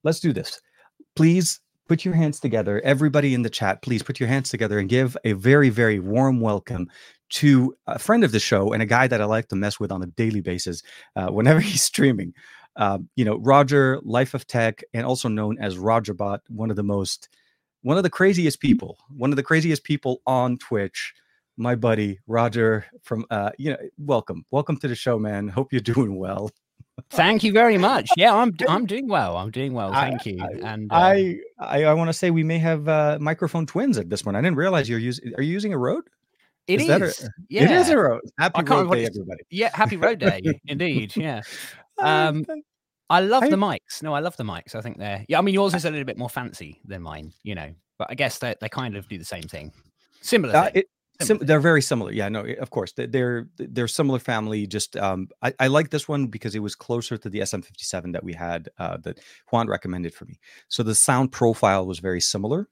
let's do this. Please put your hands together. Everybody in the chat, please put your hands together and give a very, very warm welcome to a friend of the show and a guy that I like to mess with on a daily basis uh, whenever he's streaming. Uh, you know, Roger, Life of Tech, and also known as Rogerbot, one of the most, one of the craziest people, one of the craziest people on Twitch. My buddy Roger from, uh, you know, welcome, welcome to the show, man. Hope you're doing well. Thank you very much. Yeah, I'm I'm doing well. I'm doing well. Thank I, you. And uh, I I, I want to say we may have uh, microphone twins at this point. I didn't realize you're using. Are you using a Rode? It is. is. A, yeah. It is a Rode. Happy road day, everybody. Yeah, happy road day. indeed. Yeah. Um, I love I, the mics. No, I love the mics. I think they're. Yeah, I mean, yours is a little bit more fancy than mine. You know, but I guess they they kind of do the same thing. Similar. Uh, it, Sim- they're very similar. Yeah, no, of course they're they're similar family. Just um, I, I like this one because it was closer to the SM57 that we had uh, that Juan recommended for me. So the sound profile was very similar.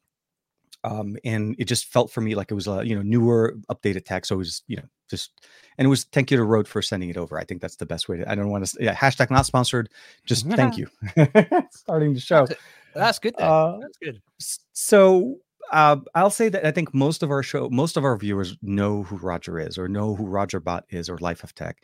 Um, and it just felt for me like it was a you know newer updated tech so it was you know just and it was thank you to Rode for sending it over. I think that's the best way to i don't want to yeah hashtag not sponsored just thank you. Starting the show. that's, that's good uh, that's good. so uh, I'll say that I think most of our show, most of our viewers know who Roger is, or know who Roger Bot is, or Life of Tech.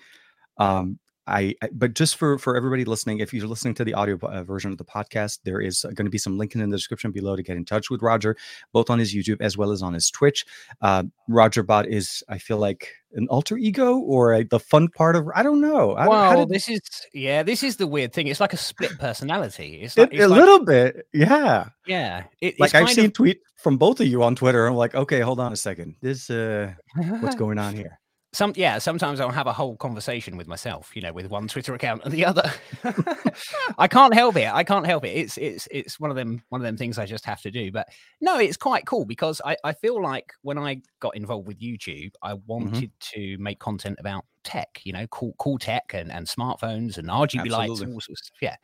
Um, I, I, but just for for everybody listening, if you're listening to the audio uh, version of the podcast, there is going to be some link in the description below to get in touch with Roger, both on his YouTube as well as on his Twitch. Uh, Roger Bot is, I feel like, an alter ego or a, the fun part of I don't know. Well, did... this is yeah, this is the weird thing. It's like a split personality. It's, like, it, it's a like, little bit, yeah, yeah. It, like I've seen of... tweet from both of you on Twitter. I'm like, okay, hold on a second. This uh, what's going on here? Some yeah sometimes i'll have a whole conversation with myself you know with one twitter account and the other i can't help it i can't help it it's it's it's one of them one of them things i just have to do but no it's quite cool because i i feel like when i got involved with youtube i mm-hmm. wanted mm-hmm. to make content about tech you know cool cool tech and and smartphones and rgb Absolutely. lights and all sorts of stuff yeah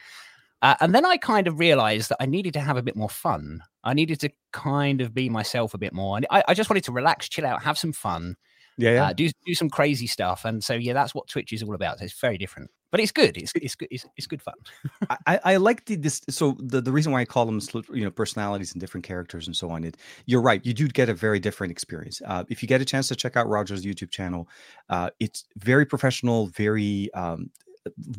uh, and then I kind of realized that I needed to have a bit more fun. I needed to kind of be myself a bit more. And I, I just wanted to relax, chill out, have some fun yeah, yeah. Uh, do do some crazy stuff, and so yeah, that's what Twitch is all about. It's very different, but it's good. It's it's good. It's, it's good fun. I, I like the this. So the, the reason why I call them you know personalities and different characters and so on. It you're right. You do get a very different experience. Uh, if you get a chance to check out Roger's YouTube channel, uh, it's very professional, very um,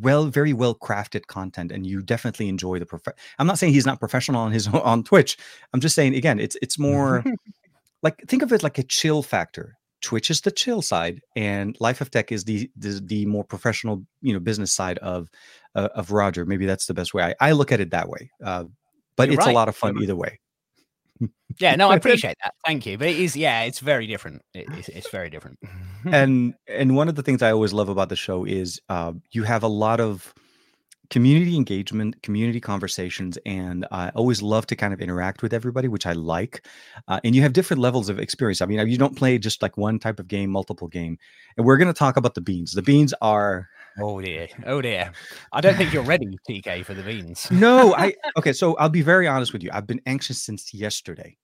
well very well crafted content and you definitely enjoy the prof i'm not saying he's not professional on his on twitch i'm just saying again it's it's more like think of it like a chill factor Twitch is the chill side, and Life of Tech is the the, the more professional, you know, business side of uh, of Roger. Maybe that's the best way. I, I look at it that way. Uh, but You're it's right. a lot of fun either way. yeah, no, I appreciate that. Thank you. But it is, yeah, it's very different. It, it's, it's, very different. and and one of the things I always love about the show is uh, you have a lot of community engagement, community conversations, and I always love to kind of interact with everybody, which I like. Uh, and you have different levels of experience. I mean, you don't play just like one type of game, multiple game. And we're going to talk about the beans. The beans are. Oh dear, oh dear. I don't think you're ready, TK, for the beans. no, I okay. So I'll be very honest with you. I've been anxious since yesterday.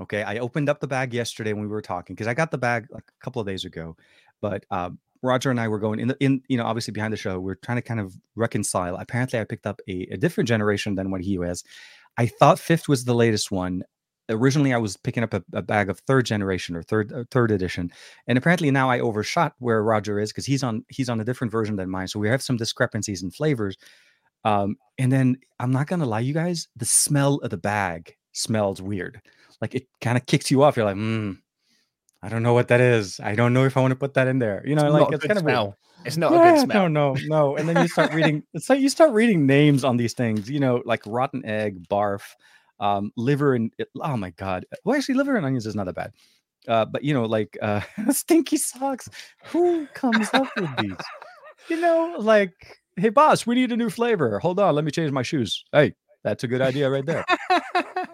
Okay, I opened up the bag yesterday when we were talking because I got the bag like a couple of days ago, but um, Roger and I were going in in you know obviously behind the show. We are trying to kind of reconcile. Apparently, I picked up a, a different generation than what he was. I thought fifth was the latest one. Originally, I was picking up a, a bag of third generation or third uh, third edition, and apparently now I overshot where Roger is because he's on he's on a different version than mine. So we have some discrepancies in flavors. Um, and then I'm not gonna lie, you guys, the smell of the bag smells weird. Like it kind of kicks you off. You're like, hmm I don't know what that is. I don't know if I want to put that in there. You know, it's like it's kind smell. of it's not yeah, a good smell. No, no, no. And then you start reading. It's like you start reading names on these things. You know, like rotten egg, barf, um, liver, and oh my god. Well, actually, liver and onions is not that bad. Uh, but you know, like uh, stinky socks. Who comes up with these? You know, like, hey boss, we need a new flavor. Hold on, let me change my shoes. Hey, that's a good idea right there.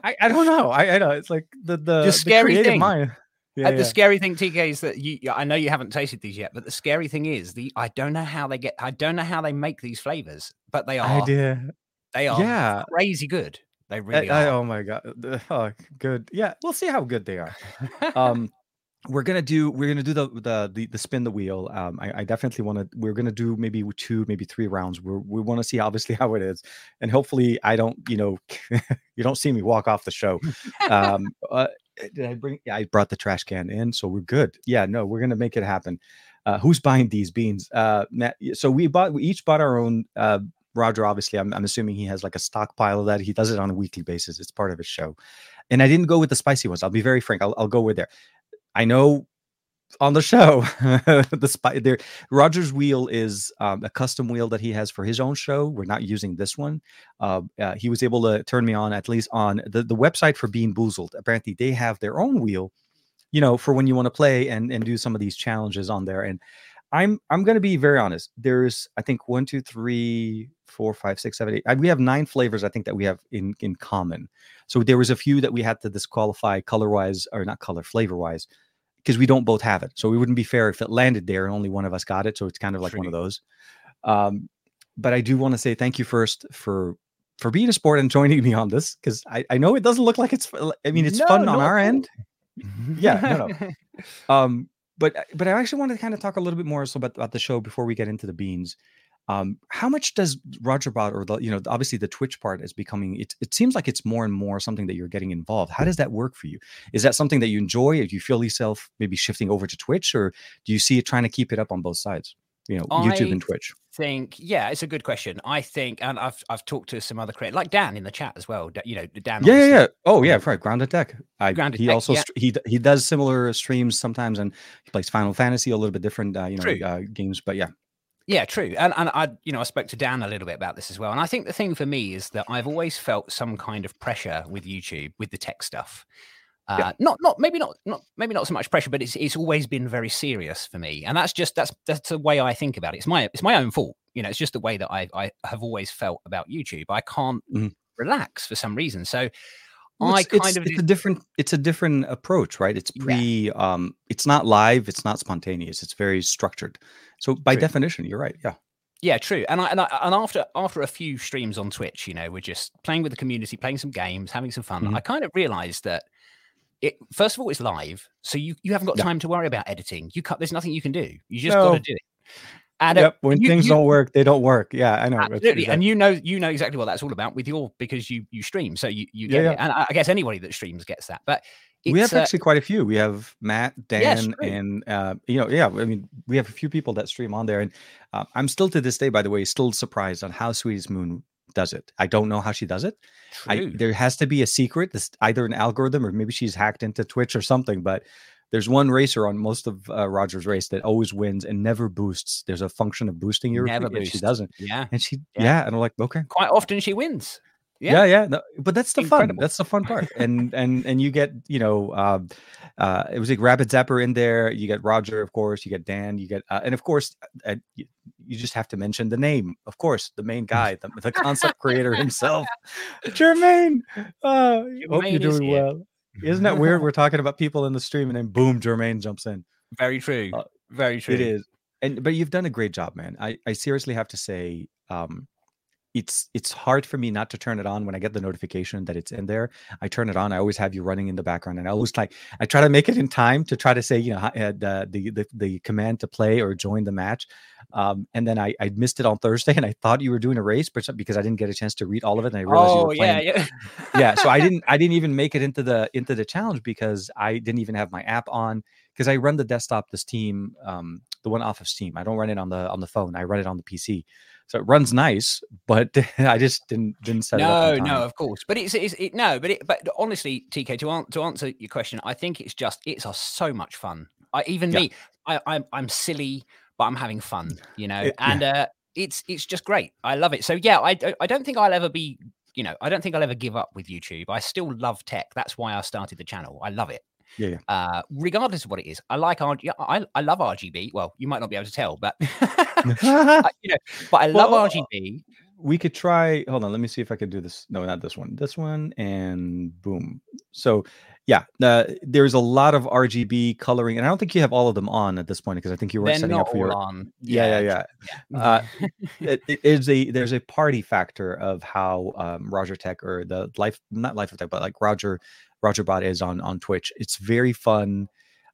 I, I don't know. I, I know it's like the the, the scary the thing. Mind. Yeah, uh, the yeah. scary thing, TK, is that you. I know you haven't tasted these yet, but the scary thing is the. I don't know how they get. I don't know how they make these flavors, but they are. Idea. They are. Yeah. Crazy good. They really I, are. I, oh my god. Oh, good. Yeah, we'll see how good they are. um, we're gonna do. We're gonna do the the the, the spin the wheel. Um, I, I definitely want to. We're gonna do maybe two, maybe three rounds. We're, we want to see obviously how it is, and hopefully I don't. You know, you don't see me walk off the show. Um, uh, did I bring? Yeah, I brought the trash can in, so we're good. Yeah, no, we're gonna make it happen. Uh, who's buying these beans? Uh, Matt, so we bought, we each bought our own. Uh, Roger, obviously, I'm, I'm assuming he has like a stockpile of that. He does it on a weekly basis. It's part of his show. And I didn't go with the spicy ones. I'll be very frank. I'll, I'll go with there. I know on the show. the spy there, Roger's wheel is um, a custom wheel that he has for his own show. We're not using this one. Uh, uh, he was able to turn me on at least on the, the website for Bean Boozled. Apparently, they have their own wheel, you know, for when you want to play and and do some of these challenges on there. And I'm I'm going to be very honest. There's I think one, two, three, four, five, six, seven, eight. We have nine flavors. I think that we have in in common. So there was a few that we had to disqualify color wise or not color flavor wise because we don't both have it. So it wouldn't be fair if it landed there and only one of us got it. So it's kind of like one of those. Um, but I do want to say thank you first for for being a sport and joining me on this because I, I know it doesn't look like it's. I mean, it's No, fun on our end. Yeah, no, no. Um, but but I actually wanted to kind of talk a little bit more so about, about the show before we get into the beans. Um, how much does RogerBot or the you know obviously the Twitch part is becoming it? It seems like it's more and more something that you're getting involved. How does that work for you? Is that something that you enjoy? Do you feel yourself maybe shifting over to Twitch, or do you see it trying to keep it up on both sides? You know, YouTube and Twitch. I think yeah it's a good question i think and i've i've talked to some other creators like dan in the chat as well you know dan Yeah, yeah, yeah. Oh, yeah, right. Grounded Tech. I, Grounded he Tech, also yeah. he he does similar streams sometimes, and he plays Final Fantasy a little bit different, uh, you know, uh, games. But yeah, Yeah, true. And and I, you know, I spoke to Dan a little bit about this as well. And I think the thing for me is that I've always felt some kind of pressure with YouTube, with the tech stuff. Uh, Yeah. Not, not maybe not, not maybe not so much pressure, but it's it's always been very serious for me. And that's just that's that's the way I think about it. It's my it's my own fault. You know, it's just the way that I I have always felt about YouTube. I can't Mhm. relax for some reason. So Well, I it's, kind it's, of it's a different it's a different approach, right? It's Yeah. pre um it's not live, it's not spontaneous, it's very structured. So by True. definition, you're right. Yeah. Yeah, true. And I, and I, and after after a few streams on Twitch, you know, we're just playing with the community, playing some games, having some fun. Mhm. I kind of realized that it first of all it's live, so you you haven't got Yeah. time to worry about editing. You cut. There's nothing you can do. You just No. got to do it. And yep. When you- things you- don't work, they don't work. Yeah, I know. Absolutely, exact- and you know you know exactly what that's all about with your because you you stream, so you you Yeah, get yeah. it. And I guess anybody that streams gets that. But we have uh, actually quite a few. We have Matt, Dan, true. and uh, you know, yeah. I mean, we have a few people that stream on there, and uh, I'm still to this day, by the way, still surprised on how Sweetest Moon does it. I don't know how she does it. I, there has to be a secret, this either an algorithm or maybe she's hacked into Twitch or something. But there's one racer on most of uh, Roger's race that always wins and never boosts. There's a function of boosting your Never and she doesn't. yeah, And she, Yeah. yeah, and I'm like, okay, quite often she wins. yeah, yeah. no, but that's the Incredible. fun. That's the fun part. and and and you get, you know, um, uh, it was like Rapid Zapper in there. You get Roger, of course. You get Dan. You get, uh, and of course, uh, you, you just have to mention the name, of course, the main guy, the, the concept creator himself, Jermaine. Uh, hope you're Jermaine doing well. Isn't that weird? We're talking about people in the stream, and then boom, Jermaine jumps in. Very true. Uh, Very true. It is, and but you've done a great job, man. I I seriously have to say, um, it's it's hard for me not to turn it on when I get the notification that it's in there. I turn it on. I always have you running in the background, and I always like I try to make it in time to try to say you know uh, the the the, the command to play or join the match. Um, and then I I missed it on Thursday, and I thought you were doing a race, but because I didn't get a chance to read all of it, and I realized you Oh were yeah, playing yeah. yeah so i didn't i didn't even make it into the into the challenge because i didn't even have my app on because i run the desktop the steam um the one off of steam i don't run it on the on the phone i run it on the pc so it runs nice but i just didn't didn't set it up No, no, of course, but it's, it's it, no, but it, but honestly, TK, to, an, to answer your question, I think it's just it's a, so much fun. I even Yeah. me, I, I'm I'm silly, but I'm having fun, you know, It- yeah. and uh, it's it's just great. I love it. So yeah, I I don't think I'll ever be, you know, I don't think I'll ever give up with YouTube. I still love tech. That's why I started the channel. I love it. Yeah, yeah. Uh, regardless of what it is, I like RG. I, I love RGB. Well, you might not be able to tell, but I- you know, but I love Well, RGB. we could try hold on let me see if i could do this no not this one this one and boom so yeah uh, there's a lot of rgb coloring and i don't think you have all of them on at this point because i think you were setting up for your on. yeah yeah yeah Uh, it, it is a there's a party factor of how um, Roger Tech or the life not life of tech but like Roger Roger Bot is on on Twitch. It's very fun,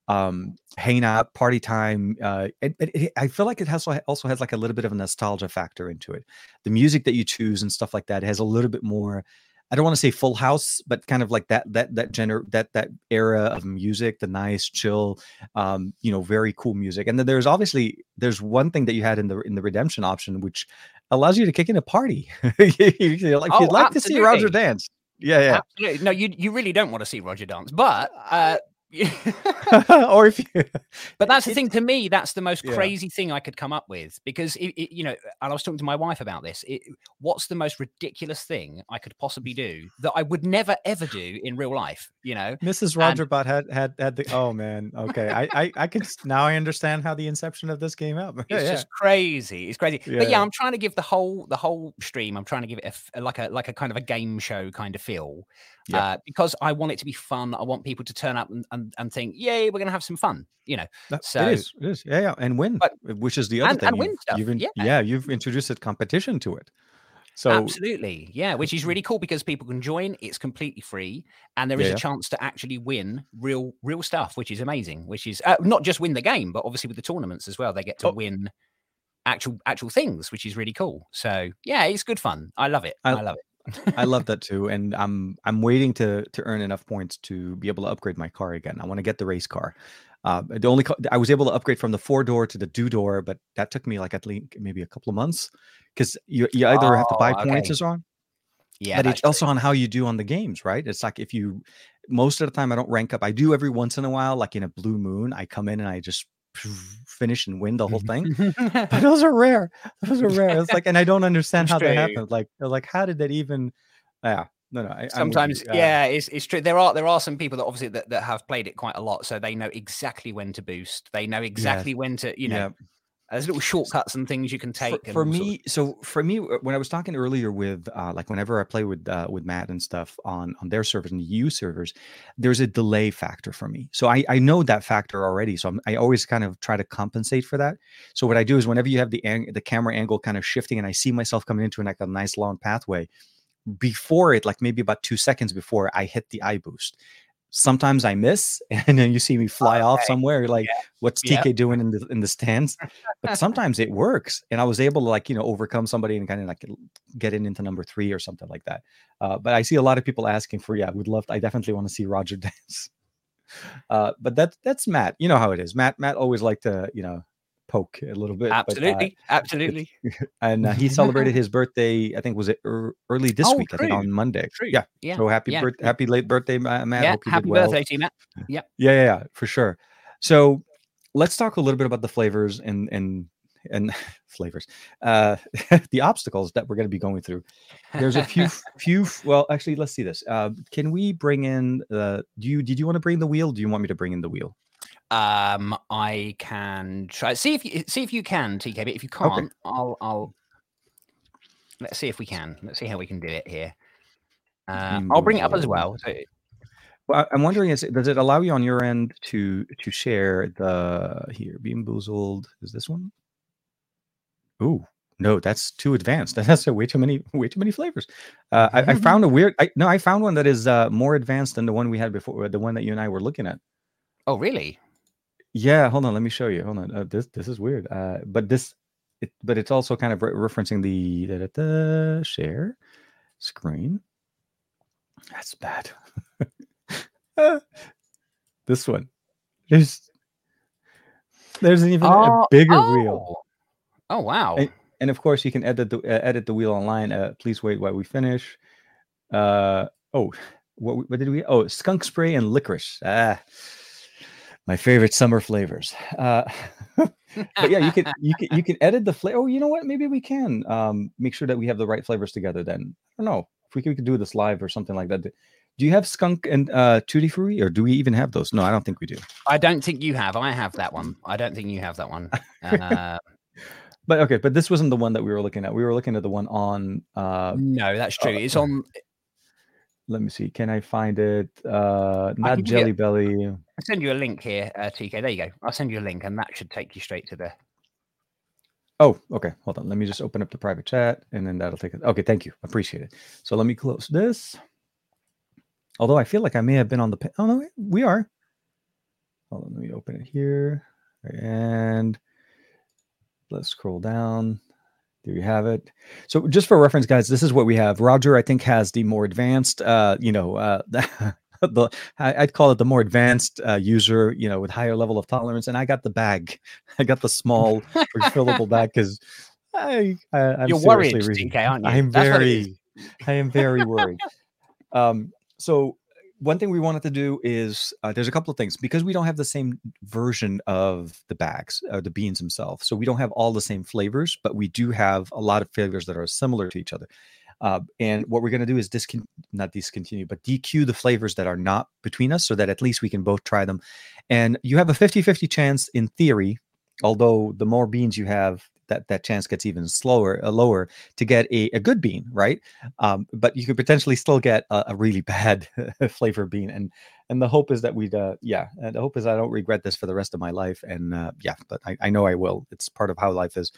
um, hanging out, party time. Uh, it, I feel like it has also has like a little bit of a nostalgia factor into it. The music that you choose and stuff like that has a little bit more. I don't want to say full house, but kind of like that that that gener that that era of music, the nice, chill, um, you know, very cool music. And then there's obviously there's one thing that you had in the in the redemption option, which allows you to kick in a party. You know, like Oh, you'd like to see Roger dance. Yeah, yeah. Absolutely. No, you you really don't want to see Roger dance, but uh, or if you but that's the thing. To me, that's the most Yeah. crazy thing I could come up with because it, it, you know, and I was talking to my wife about this. It, what's the most ridiculous thing I could possibly do that I would never ever do in real life? You know, Mrs. Roger Bot had had had the oh man okay I I I can now I understand how the inception of this came out. Yeah, it's yeah. just crazy. It's crazy. Yeah, but yeah. I'm trying to give the whole the whole stream. I'm trying to give it a like a like a kind of a game show kind of feel, Yeah. uh, because I want it to be fun. I want people to turn up and, and, and think, yay, we're gonna have some fun. You know, That- so- it is, it is, yeah, yeah, and win, But- which is the other and- thing. and you've, win stuff, you've in- yeah. yeah, you've introduced a competition to it. So absolutely, yeah, which is really cool because people can join. It's completely free, and there is Yeah. a chance to actually win real, real stuff, which is amazing. Which is uh, not just win the game, but obviously with the tournaments as well, they get to Oh. win actual actual things, which is really cool. So yeah, it's good fun. I love it. I, I- love it. I love that too, and I'm I'm waiting to to earn enough points to be able to upgrade my car again. I want to get the race car. Uh, the only ca- I was able to upgrade from the four door to the two door, but that took me like at least maybe a couple of months because you you either have to buy Oh, points okay. or so on, Yeah, but it's also on how you do on the games, right? It's like if you most of the time I don't rank up. I do every once in a while, like in a blue moon, I come in and I just finish and win the whole thing. but those are rare. Those are rare. It's like, and I don't understand how that happened. Like, like how did that even? Yeah, no, no. I, Sometimes, you. Uh, yeah, it's, it's true. There are there are some people that obviously that, that have played it quite a lot, so they know exactly when to boost. They know exactly when to, you know, yeah. There's little shortcuts and things you can For, take. and for all of- me, so for me, uh, when I was talking earlier with, uh, like, whenever I play with uh, with Matt and stuff on on their servers and EU servers, there's a delay factor for me. So I I know that factor already. So I'm, I always kind of try to compensate for that. So what I do is whenever you have the ang- the camera angle kind of shifting, and I see myself coming into like a nice long pathway, before it, like maybe about two seconds before I hit the eye boost. Sometimes I miss, and then you see me fly off Okay. somewhere. You're like, "What's Yeah. TK doing in the in the stands?" But sometimes it works, and I was able to like you know overcome somebody and kind of like get in into number three or something like that. Uh, but I see a lot of people asking for, yeah, we'd love. I definitely want to see Roger dance. Uh, but that's that's Matt. You know how it is. Matt Matt always like to you know poke a little bit. but, uh, absolutely, absolutely, and uh, he celebrated his birthday. I think was it ear- early this Oh, week? I think on Monday. true. Yeah. yeah, So happy yeah, birth, happy late birthday, Matt. yeah. Hope you did Happy well. birthday to you, Matt. Yeah, yeah, yeah, for sure. So let's talk a little bit about the flavors and and and flavors, uh, the obstacles that we're going to be going through. There's a few, few. Well, actually, let's see this. Uh, can we bring in? Uh, do you did you want to bring the wheel? Do you want me to bring in the wheel? Um, I can try see if you see if you can, TK. But if you can't, I'll I'll let's see if we can. Let's see how we can do it here. Uh, I'll bring it up as well. So Well, I'm wondering, is it, does it allow you on your end to to share the here Bean Boozled? Is this one? Ooh, no, that's too advanced. That's way too many way too many flavors. Uh, I, I found a weird. I, no, I found one that is uh, more advanced than the one we had before. The one that you and I were looking at. oh really? Yeah, hold on. Let me show you. Hold on. Uh, this this is weird. Uh, but this, it, but it's also kind of re- referencing the da, da, da, share screen. That's bad. This one. There's there's even a bigger wheel, oh. Oh wow. And- and of course you can edit the uh, edit the wheel online. Uh, please wait while we finish. Uh oh, what what did we? Oh, skunk spray and licorice. Ah, my favorite summer flavors. Uh, but yeah, you can you can you can edit the flavor. Oh, you know what? Maybe we can um, make sure that we have the right flavors together. Then I don't know if we could, we could do this live or something like that. Do you have skunk and uh, tutti frutti, or do we even have those? No, I don't think we do. I don't think you have. I have that one. I don't think you have that one. Uh, But okay, but this wasn't the one that we were looking at. We were looking at the one on. Uh, no, that's true. It's on. Let me see. Can I find it? Uh, not Jelly Belly. I'll send you a link here, uh, TK. There you go. I'll send you a link, and that should take you straight to the. Oh, okay. Hold on. Let me just open up the private chat, and then that'll take it. Okay, thank you. Appreciate it. So let me close this. Although I feel like I may have been on the. Oh no, we are. Hold on. Let me open it here, and let's scroll down. There you have it. So just for reference, guys, this is what we have. Roger, I think, has the more advanced. Uh, you know, uh, the I, I'd call it the more advanced uh, user. You know, with higher level of tolerance, and I got the bag. I got the small refillable bag because I, I I'm You're worried, TK, aren't you? I'm That's what it is. very, I am very worried. um, so one thing we wanted to do is uh, there's a couple of things because we don't have the same version of the bags, uh, the beans themselves. So we don't have all the same flavors, but we do have a lot of flavors that are similar to each other. Uh, and what we're going to do is discon- not discontinue, but DQ the flavors that are not between us so that at least we can both try them. And you have a 50 50 chance in theory, although the more beans you have, that, that chance gets even slower, uh, lower to get a, a good bean, right? Um, but you could potentially still get a, a really bad flavor bean. And and the hope is that we'd, uh, yeah, and the hope is I don't regret this for the rest of my life. And uh, yeah, but I, I know I will. It's part of how life is.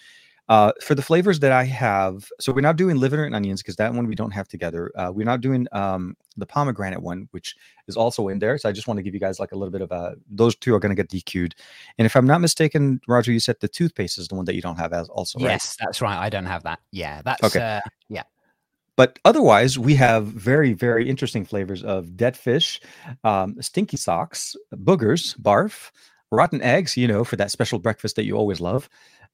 Uh, for the flavors that I have, so we're not doing liver and onions because that one we don't have together. Uh, we're not doing um, the pomegranate one, which is also in there. So I just want to give you guys like a little bit of a. Those two are going to get DQ'd. And if I'm not mistaken, Roger, you said the toothpaste is the one that you don't have as also. Right? Yes, that's right. I don't have that. Yeah, that's okay. Uh, yeah. But otherwise, we have very, very interesting flavors of dead fish, um, stinky socks, boogers, barf, rotten eggs, you know, for that special breakfast that you always love,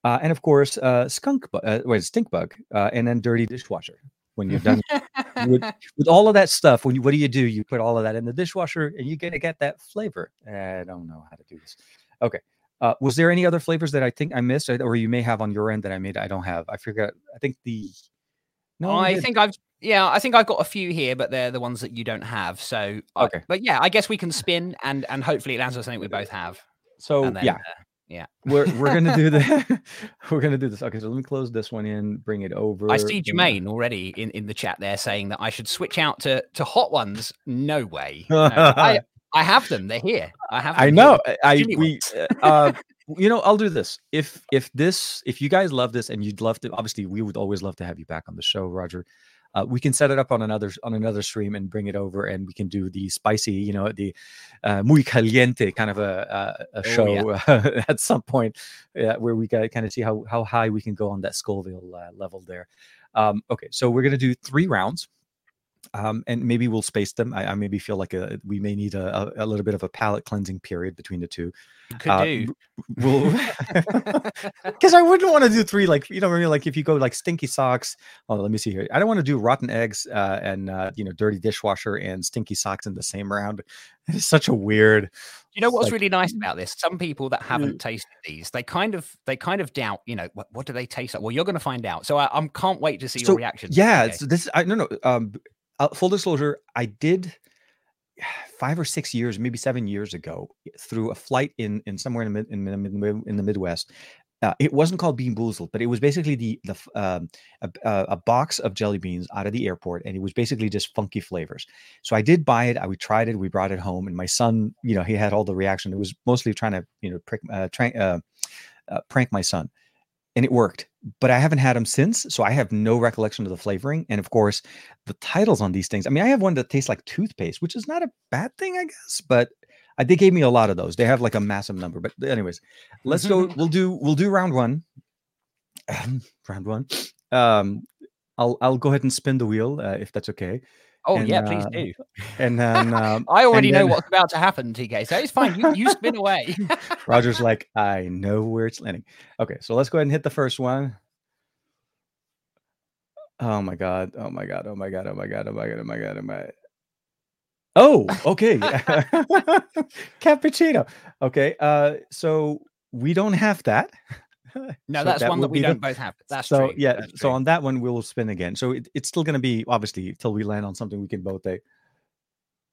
uh, and of course, uh, skunk, bu- uh, wait, stink bug, uh, and then dirty dishwasher. When you're done with, with, all of that stuff, when you, what do you do? You put all of that in the dishwasher, and you're gonna get that flavor. I don't know how to do this. Okay. Uh, was there any other flavors that I think I missed, or you may have on your end that I made? I don't have. I forgot. I think the. No, I think I've yeah, I think I've got a few here, but they're the ones that you don't have. So okay, I, but yeah, I guess we can spin and and hopefully it lands on something we both have. So then, yeah, uh, yeah, we're we're gonna do the we're gonna do this. Okay, so let me close this one in, bring it over. I see Jermaine already in, in the chat there saying that I should switch out to to hot ones. No way. No, I I have them. They're here. I have. I know. Here. I we uh, you know I'll do this. If if this if you guys love this and you'd love to, obviously we would always love to have you back on the show, Roger uh, we can set it up on another on another stream and bring it over, and we can do the spicy, you know, the uh, muy caliente kind of a, a, a oh, show yeah. at some point uh, where we got kind of see how how high we can go on that Scoville uh, level there. Um, okay, so we're gonna do three rounds um, and maybe we'll space them. I, I, maybe feel like a, we may need a, a, a, little bit of a palate cleansing period between the two. Could uh, do. We'll because I wouldn't want to do three. Like you know, like if you go like stinky socks. Oh, let me see here. I don't want to do rotten eggs uh, and uh, you know dirty dishwasher and stinky socks in the same round. It's such a weird. You know what's like, really nice about this? Some people that haven't mm. tasted these, they kind of they kind of doubt. You know, what, what do they taste like? Well, you're going to find out. So I, I can't wait to see so, your reaction. Yeah, okay. this I no no. Um, uh, full disclosure, I did five or six years, maybe seven years ago, through a flight in in somewhere in the in, in, in the Midwest. Uh, it wasn't called Bean Boozled, but it was basically the the um, a, a, box of jelly beans out of the airport, and it was basically just funky flavors. So I did buy it. I we tried it. We brought it home, and my son, you know, he had all the reaction. It was mostly trying to, you know, prick, uh, uh, uh, prank my son and it worked. But I haven't had them since, so I have no recollection of the flavoring. And of course, the titles on these things. I mean, I have one that tastes like toothpaste, which is not a bad thing, I guess. But I, they gave me a lot of those. They have like a massive number. But anyways, let's go. We'll do we'll do round one. round one. Um, I'll I'll go ahead and spin the wheel uh, if that's okay. Oh and, yeah, please uh, do. And then um, I already know what's about to happen, TK. So it's fine. You, you spin away. Roger's like, I know where it's landing. Okay, so let's go ahead and hit the first one. Oh my god! Oh my god! Oh my god! Oh my god! Oh my god! Oh my god! Oh my. Oh, okay. Cappuccino. Okay. Uh, so we don't have that. No, so that's that one that we don't the, both have. That's so true. yeah. That's so true. on that one we'll spin again. So it, it's still going to be obviously till we land on something we can both take.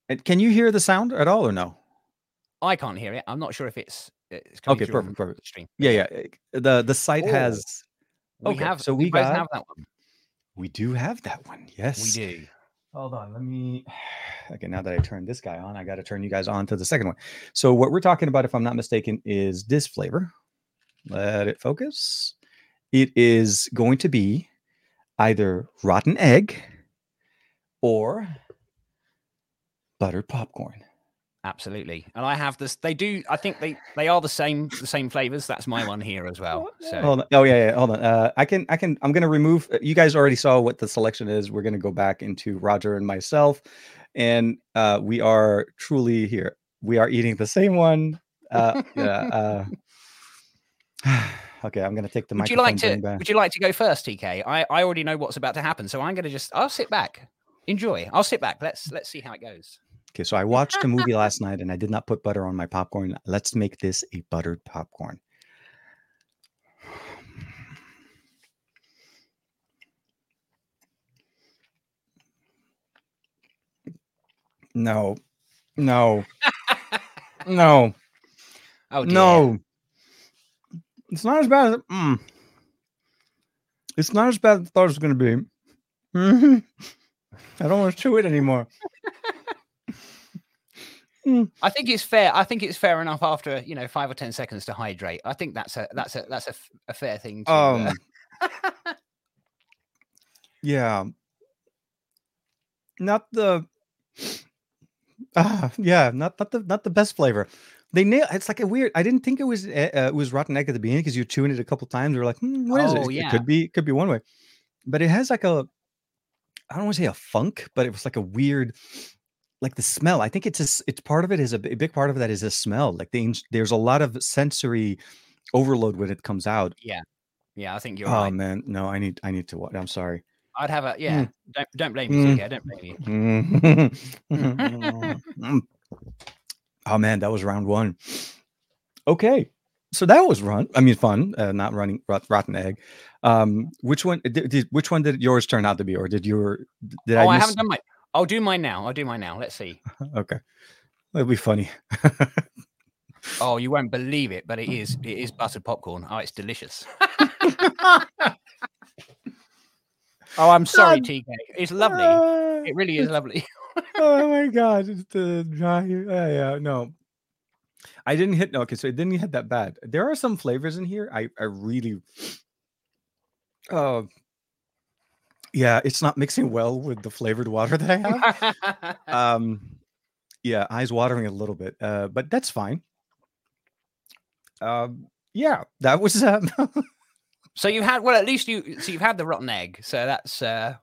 And can you hear the sound at all or no? I can't hear it. I'm not sure if it's, it's okay. Perfect. Perfect. Stream. Yeah, yeah. Eh, the the site oh, has. We okay, have. So we, we got, have that one. We do have that one. Yes, we do. Hold on. Let me. Okay, now that I turned this guy on, I got to turn you guys on to the second one. So what we're talking about, if I'm not mistaken, is this flavor. Let it focus. It is going to be either rotten egg or buttered popcorn. Absolutely, and I have this. They do. I think they they are the same the same flavors. That's my one here as well. So hold on. Oh yeah, yeah. Hold on. Uh, I can I can. I'm gonna remove. Uh, you guys already saw what the selection is. We're gonna go back into Roger and myself, and uh, we are truly here. We are eating the same one. Uh, yeah. Okay, I'm going to take the. Would you like to? Would you like to go first, TK? I I already know what's about to happen, so I'm going to just. I'll sit back, enjoy. I'll sit back. Let's let's see how it goes. Okay, so I watched a movie last night and I did not put butter on my popcorn. Let's make this a buttered popcorn. No, no, no. Oh, dear. no. It's not as bad as mm, it's not as bad as I thought it was going to be. Mm-hmm. I don't want to chew it anymore. Mm. I think it's fair. I think it's fair enough after you know five or ten seconds to hydrate. I think that's a that's a that's a, a fair thing. To, um, uh... yeah. Not the uh, yeah, not not the not the best flavor. They nail. It's like a weird. I didn't think it was uh, it was rotten egg at the beginning because you're chewing it a couple times. You're like, hmm, what is Oh, it? yeah. It could be it could be one way, but it has like a. I don't want to say a funk, but it was like a weird, like the smell. I think it's a, it's part of it. Is a big part of that is a smell. Like the, there's a lot of sensory overload when it comes out. Yeah, yeah. I think you're Oh right. man, no, I need I need to watch. I'm sorry. I'd have a yeah. Don't don't blame me. Mm. I don't blame you. Oh man, that was round one. Okay, so that was run. I mean, fun. Uh, not running rot, rotten egg. Um, which one? Did, did which one did yours turn out to be, or did your? Did oh, I, I, haven't done mine. I'll do mine now. I'll do mine now. Let's see. Okay, it'll be funny. Oh, you won't believe it, but it is it is buttered popcorn. Oh, it's delicious. oh, I'm sorry. TK. It's lovely. Ah, It really is lovely. oh my god, it's the dry. Yeah, yeah, no. I didn't hit. No, okay, so it didn't hit that bad. There are some flavors in here. I I really. Uh, yeah, it's not mixing well with the flavored water that I have. um, yeah, eyes watering a little bit. Uh, but that's fine. Um, yeah, that was. Um, so you had well, at least you so you've had the rotten egg. So that's uh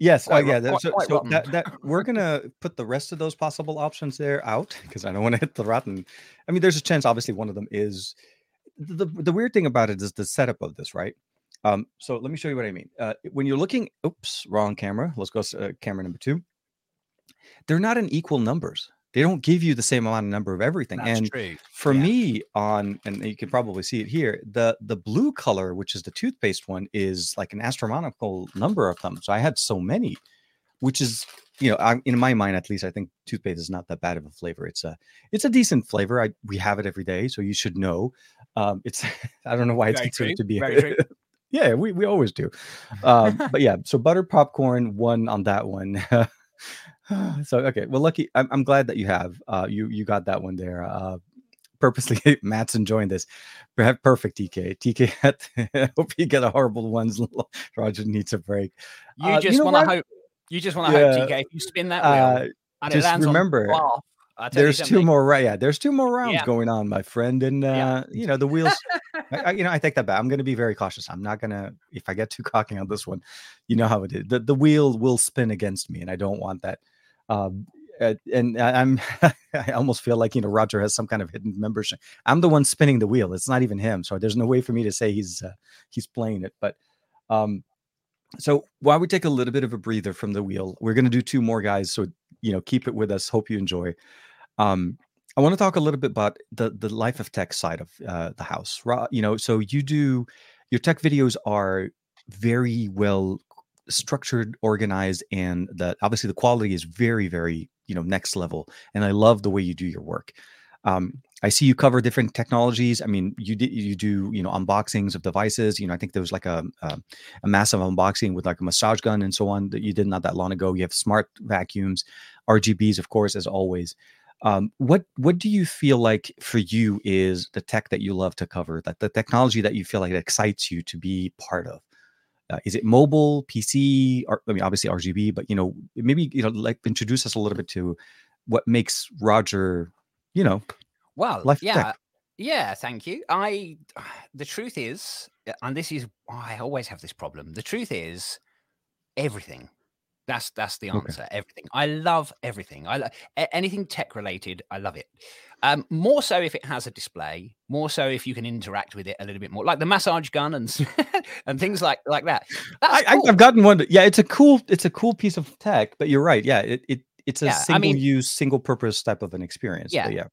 Yes. Oh, Quite yeah. quite- so quite so that, that we're gonna put the rest of those possible options there out because I don't want to hit the rotten. I mean, there's a chance. Obviously, one of them is the the weird thing about it is the setup of this, right? Um, so let me show you what I mean. Uh, when you're looking, oops, wrong camera. Let's go uh, camera number two. They're not in equal numbers. They don't give you the same amount of number of everything. that's and true. for Yeah. me on and you can probably see it here the the blue color which is the toothpaste one is like an astronomical number of them so i had so many which is you know I, in my mind at least i think toothpaste is not that bad of a flavor it's a it's a decent flavor i we have it every day so you should know um it's i don't know why it's Very considered true, to be very yeah we, we always do um but yeah so butter popcorn one on that one so okay well lucky I'm, I'm glad that you have uh you you got that one there uh purposely matt's enjoying this perfect tk tk had- hope you get a horrible ones roger needs a break You Uh, you just know want to hope. You just want to hope, TK. If you spin that wheel uh and it just lands remember, on bar, I'll tell you there's two more right yeah there's two more rounds Yeah. going on my friend and uh Yeah. you know the wheels I, I- you know i take that back i'm going to be very cautious i'm not going to if i get too cocky on this one you know how it is the, the wheel will spin against me and i don't want that um and i'm i almost feel like you know roger has some kind of hidden membership. I'm the one spinning the wheel. It's not even him so there's no way for me to say he's uh, he's playing it but um so while we take a little bit of a breather from the wheel? We're going to do two more guys so you know keep it with us. Hope you enjoy. Um i want to talk a little bit about the the life of tech side of uh, the house you know so you do your tech videos are very well structured organized and the obviously the quality is very very you know next level and i love the way you do your work. Um i see you cover different technologies. I mean you did you do you know unboxings of devices. You know i think there was like a, a a massive unboxing with like a massage gun and so on that you did not that long ago. You have smart vacuums rgbs of course as always. Um, what what do you feel like for you is the tech that you love to cover that the technology that you feel like excites you to be part of uh, is it mobile pc or i mean obviously rgb but you know maybe you know like introduce us a little bit to what makes roger you know Well, Life yeah, tech. yeah. Thank you. I. The truth is, and this is why I always have this problem. The truth is, everything. That's that's the Okay. answer. Everything. I love everything. I lo- anything tech related. I love it. Um, more so if it has a display. More so if you can interact with it a little bit more, like the massage gun and and things like like that. That's I, I, cool. I've gotten one. Yeah, it's a cool, it's a cool piece of tech. But you're right. Yeah, it, it it's a Yeah, I single mean- use, single purpose type of an experience. Yeah. yeah.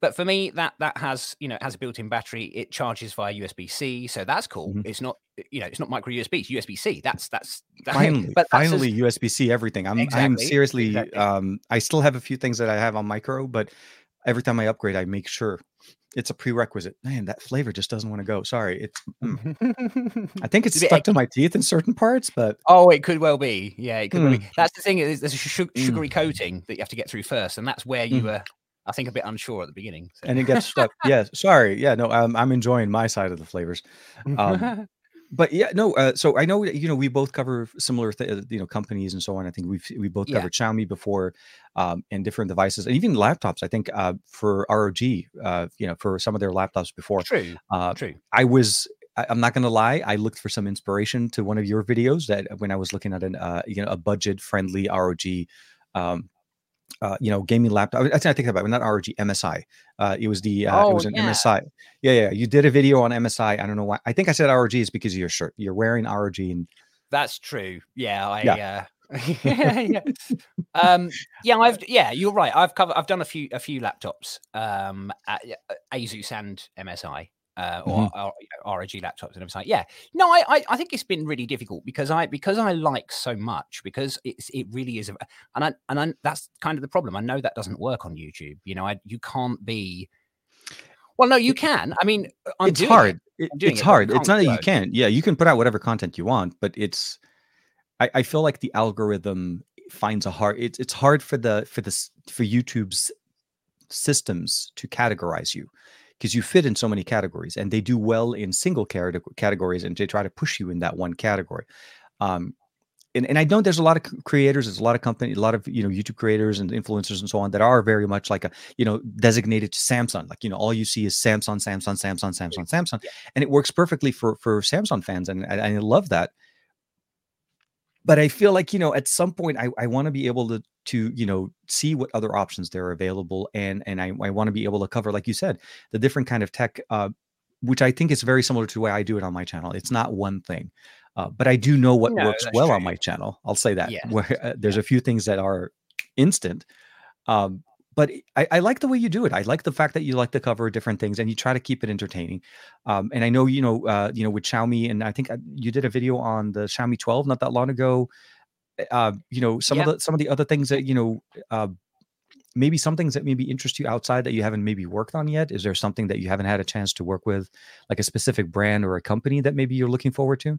But for me that that has you know has a built-in battery it charges via usb-c so that's cool Mhm. it's not you know it's not micro usb it's usb-c that's that's that, Finally, but that's finally, USB C everything. I'm, I'm seriously. exactly. Um, I still have a few things that I have on micro, but every time I upgrade, I make sure it's a prerequisite. Man, that flavor just doesn't want to go. Sorry, it's. mm. I think it's It's stuck to my teeth in certain parts, but oh it could well be yeah it could well be Mm. that's the thing is there's a su- Mm. sugary coating that you have to get through first and that's where you Mm. were i think a bit unsure at the beginning so. and it gets stuck. yeah, sorry. Yeah, no, I'm I'm enjoying my side of the flavors. Um, but yeah, no. Uh, so I know you know we both cover similar th- you know companies and so on. I think we've we both Yeah. covered Xiaomi before, um, and different devices, and even laptops. I think uh, for ROG, uh, you know, for some of their laptops before. True, Uh, true. I was. I- I'm not going to lie. I looked for some inspiration to one of your videos that when I was looking at an uh, you know a budget friendly ROG. Um, uh, you know, gaming laptop. I think about it, not ROG, MSI. Uh, it was the uh, it Oh, was an yeah. MSI. Yeah, yeah. You did a video on MSI. I don't know why. I think I said ROG is because of your shirt. You're wearing ROG, and That's true. Yeah, I Yeah. uh yeah, yeah. Um yeah, I've yeah, you're right. I've covered I've done a few a few laptops um at uh, Asus and MSI. Uh, or, Mm-hmm. or ROG laptops and everything. Yeah, no, I, I I think it's been really difficult because I because I like so much because it's it really is, a, and I and I, that's kind of the problem. I know that doesn't work on YouTube. You know, I you can't be. Well, no, you can. I mean, I'm it's hard. It- it's it, hard. It's can't that you can't. Yeah, you can put out whatever content you want, but it's. I, I feel like the algorithm finds a hard. It's it's hard for the for this for YouTube's systems to categorize you because you fit in so many categories and they do well in single cate- categories and they try to push you in that one category. Um, and, and I know there's a lot of creators, there's a lot of company, a lot of you know YouTube creators and influencers and so on that are very much like a you know designated to Samsung. Like you know all you see is Samsung, Samsung, Samsung, Samsung, Samsung, and it works perfectly for for Samsung fans, and I, I love that. But I feel like you know at some point I, I want to be able to to you know see what other options there are available, and and I, I want to be able to cover like you said the different kind of tech. Uh, which I think is very similar to the way I do it on my channel. It's not one thing. Uh, but I do know what No, works well on my channel. I'll say that. Yeah. Where uh, there's a few things that are instant, um, but I, I like the way you do it. I like the fact that you like to cover different things and you try to keep it entertaining. Um, and I know you know uh, you know with Xiaomi, and I think uh, you did a video on the Xiaomi 12 not that long ago. Uh, you know some Yeah. of the some of the other things that you know. Uh, maybe some things that maybe interest you outside that you haven't maybe worked on yet is there something that you haven't had a chance to work with like a specific brand or a company that maybe you're looking forward to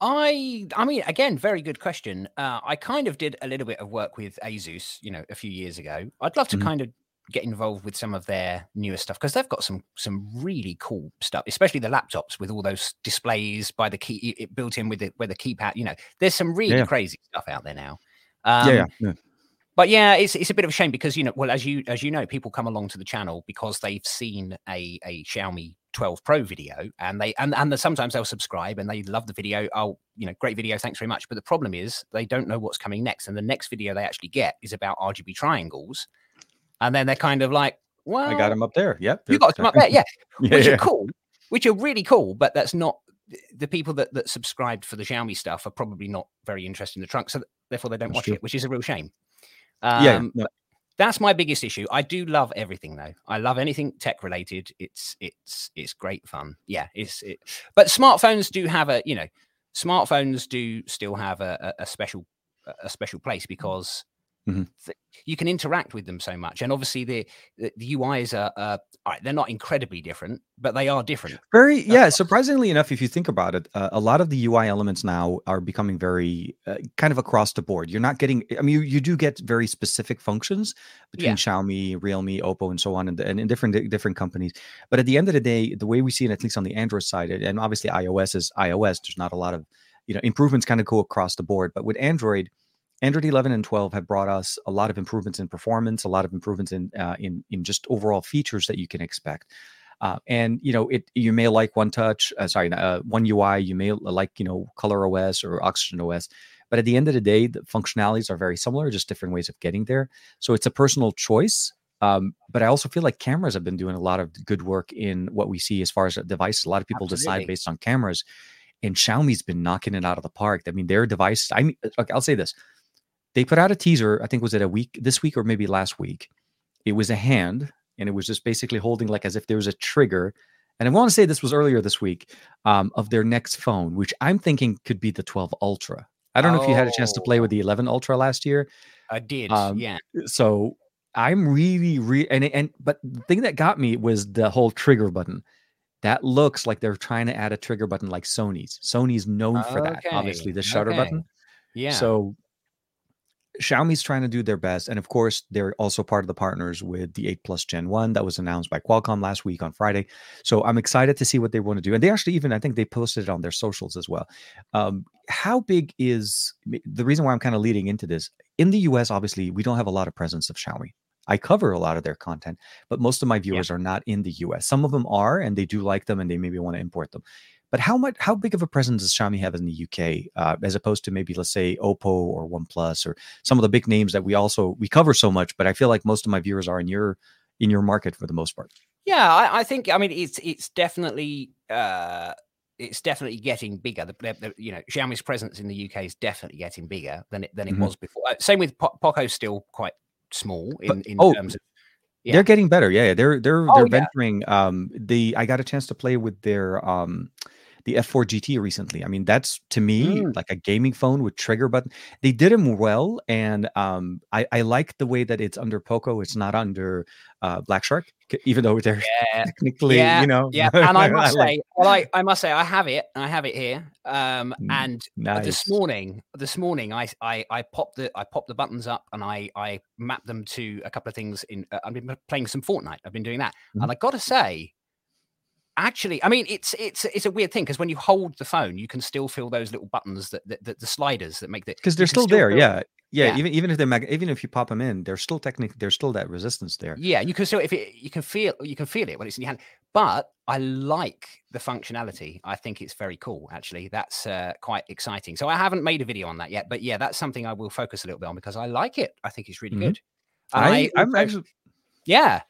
I I mean, again, very good question. Uh, I kind of did a little bit of work with Asus, you know, a few years ago. I'd love to Mhm. kind of get involved with some of their newer stuff because they've got some some really cool stuff, especially the laptops with all those displays by the key it built in with it where the keypad. You know, there's some really Yeah. crazy stuff out there now. Um, yeah, yeah, yeah. but yeah, it's it's a bit of a shame because you know, well, as you as you know, people come along to the channel because they've seen a a Xiaomi 12 Pro video, and they and and sometimes they'll subscribe and they love the video. Oh, you know, great video, thanks very much. But the problem is they don't know what's coming next, and the next video they actually get is about RGB triangles, and then they're kind of like, well, I got them up there. Yep. You got them up there, yeah, yeah, which yeah. are cool, which are really cool, but that's not the people that that subscribed for the Xiaomi stuff are probably not very interested in the trunk, so therefore they don't That's watch true. it, which is a real shame. Yeah, Um, yeah. but That's my biggest issue. I do love everything though. I love anything tech related. It's it's it's great fun. Yeah, it's it, but smartphones do have a you know smartphones do still have a, a, a special a special place because Mhm. you can interact with them so much, and obviously the the, the UIs are uh, all right, they're not incredibly different, but they are different. Very, yeah. Surprisingly enough, if you think about it, uh, a lot of the UI elements now are becoming very uh, kind of across the board. You're not getting, I mean, you, you do get very specific functions between Yeah. Xiaomi, Realme, Oppo, and so on, and, and in different different companies. But at the end of the day, the way we see it, at least on the Android side, and obviously iOS is iOS. There's not a lot of, you know, improvements kind of go across the board. But with Android, Android 11 and 12 have brought us a lot of improvements in performance, a lot of improvements in uh, in in just overall features that you can expect. Uh, and you know, it you may like One Touch, uh, sorry, uh, One UI. You may like you know Color OS or Oxygen OS, but at the end of the day, the functionalities are very similar, just different ways of getting there. So it's a personal choice. Um, but I also feel like cameras have been doing a lot of good work in what we see as far as devices. A lot of people decide based on cameras, and Xiaomi's been knocking it out of the park. I mean, their device. I mean, okay, I'll say this: they put out a teaser. I think was it a week this week or maybe last week. It was a hand, and it was just basically holding like as if there was a trigger. And I want to say this was earlier this week um, of their next phone, which I'm thinking could be the 12 Ultra. I don't know if you had a chance to play with Oh. the 11 Ultra last year. I did, Um, yeah. So I'm really, really, and and but the thing that got me was the whole trigger button. That looks like they're trying to add a trigger button like Sony's. Sony's known for that, obviously the shutter okay. button. Yeah. So Xiaomi's trying to do their best, and of course, they're also part of the partners with the 8 Plus Gen 1 that was announced by Qualcomm last week on Friday. So I'm excited to see what they want to do. And they actually even, I think they posted it on their socials as well. Um, how big is the reason why I'm kind of leading into this? In the US, obviously, we don't have a lot of presence of Xiaomi. I cover a lot of their content, but most of my viewers yeah. are not in the US. Some of them are, and they do like them, and they maybe want to import them. But how much, how big of a presence does Xiaomi have in the UK, uh, as opposed to maybe let's say Oppo or OnePlus or some of the big names that we also we cover so much? But I feel like most of my viewers are in your in your market for the most part. Yeah, I, I think I mean it's it's definitely uh, it's definitely getting bigger. The, the, you know Xiaomi's presence in the UK is definitely getting bigger than it than it mm-hmm. was before. Uh, same with po- Poco's still quite small in, but, in oh, terms of yeah. They're getting better. Yeah, they're they're oh, they're yeah. venturing. Um, the I got a chance to play with their um the F4 GT recently. I mean, that's to me mm. like a gaming phone with trigger button. They did them well, and um, I, I like the way that it's under Poco. It's not under uh, Black Shark, even though they're yeah. technically, yeah. you know. Yeah, and I must say, well, I, I must say, I have it. I have it here. Um, and nice. this morning, this morning, I, I I popped the I popped the buttons up and I I mapped them to a couple of things. In uh, I've been playing some Fortnite. I've been doing that, mm-hmm. and I got to say, actually i mean it's it's it's a weird thing because when you hold the phone you can still feel those little buttons that, that, that the sliders that make the because they're still, still, there yeah. yeah. yeah. even even if they're mag- even if you pop them in they're still technically there's still that resistance there. Yeah you can still if it you can feel you can feel it when it's in your hand. But i like the functionality. I think it's very cool actually. That's uh, quite exciting. So i haven't made a video on that yet but yeah that's something i will focus a little bit on because i like it. I think it's really mm-hmm. good. I, I am actually yeah.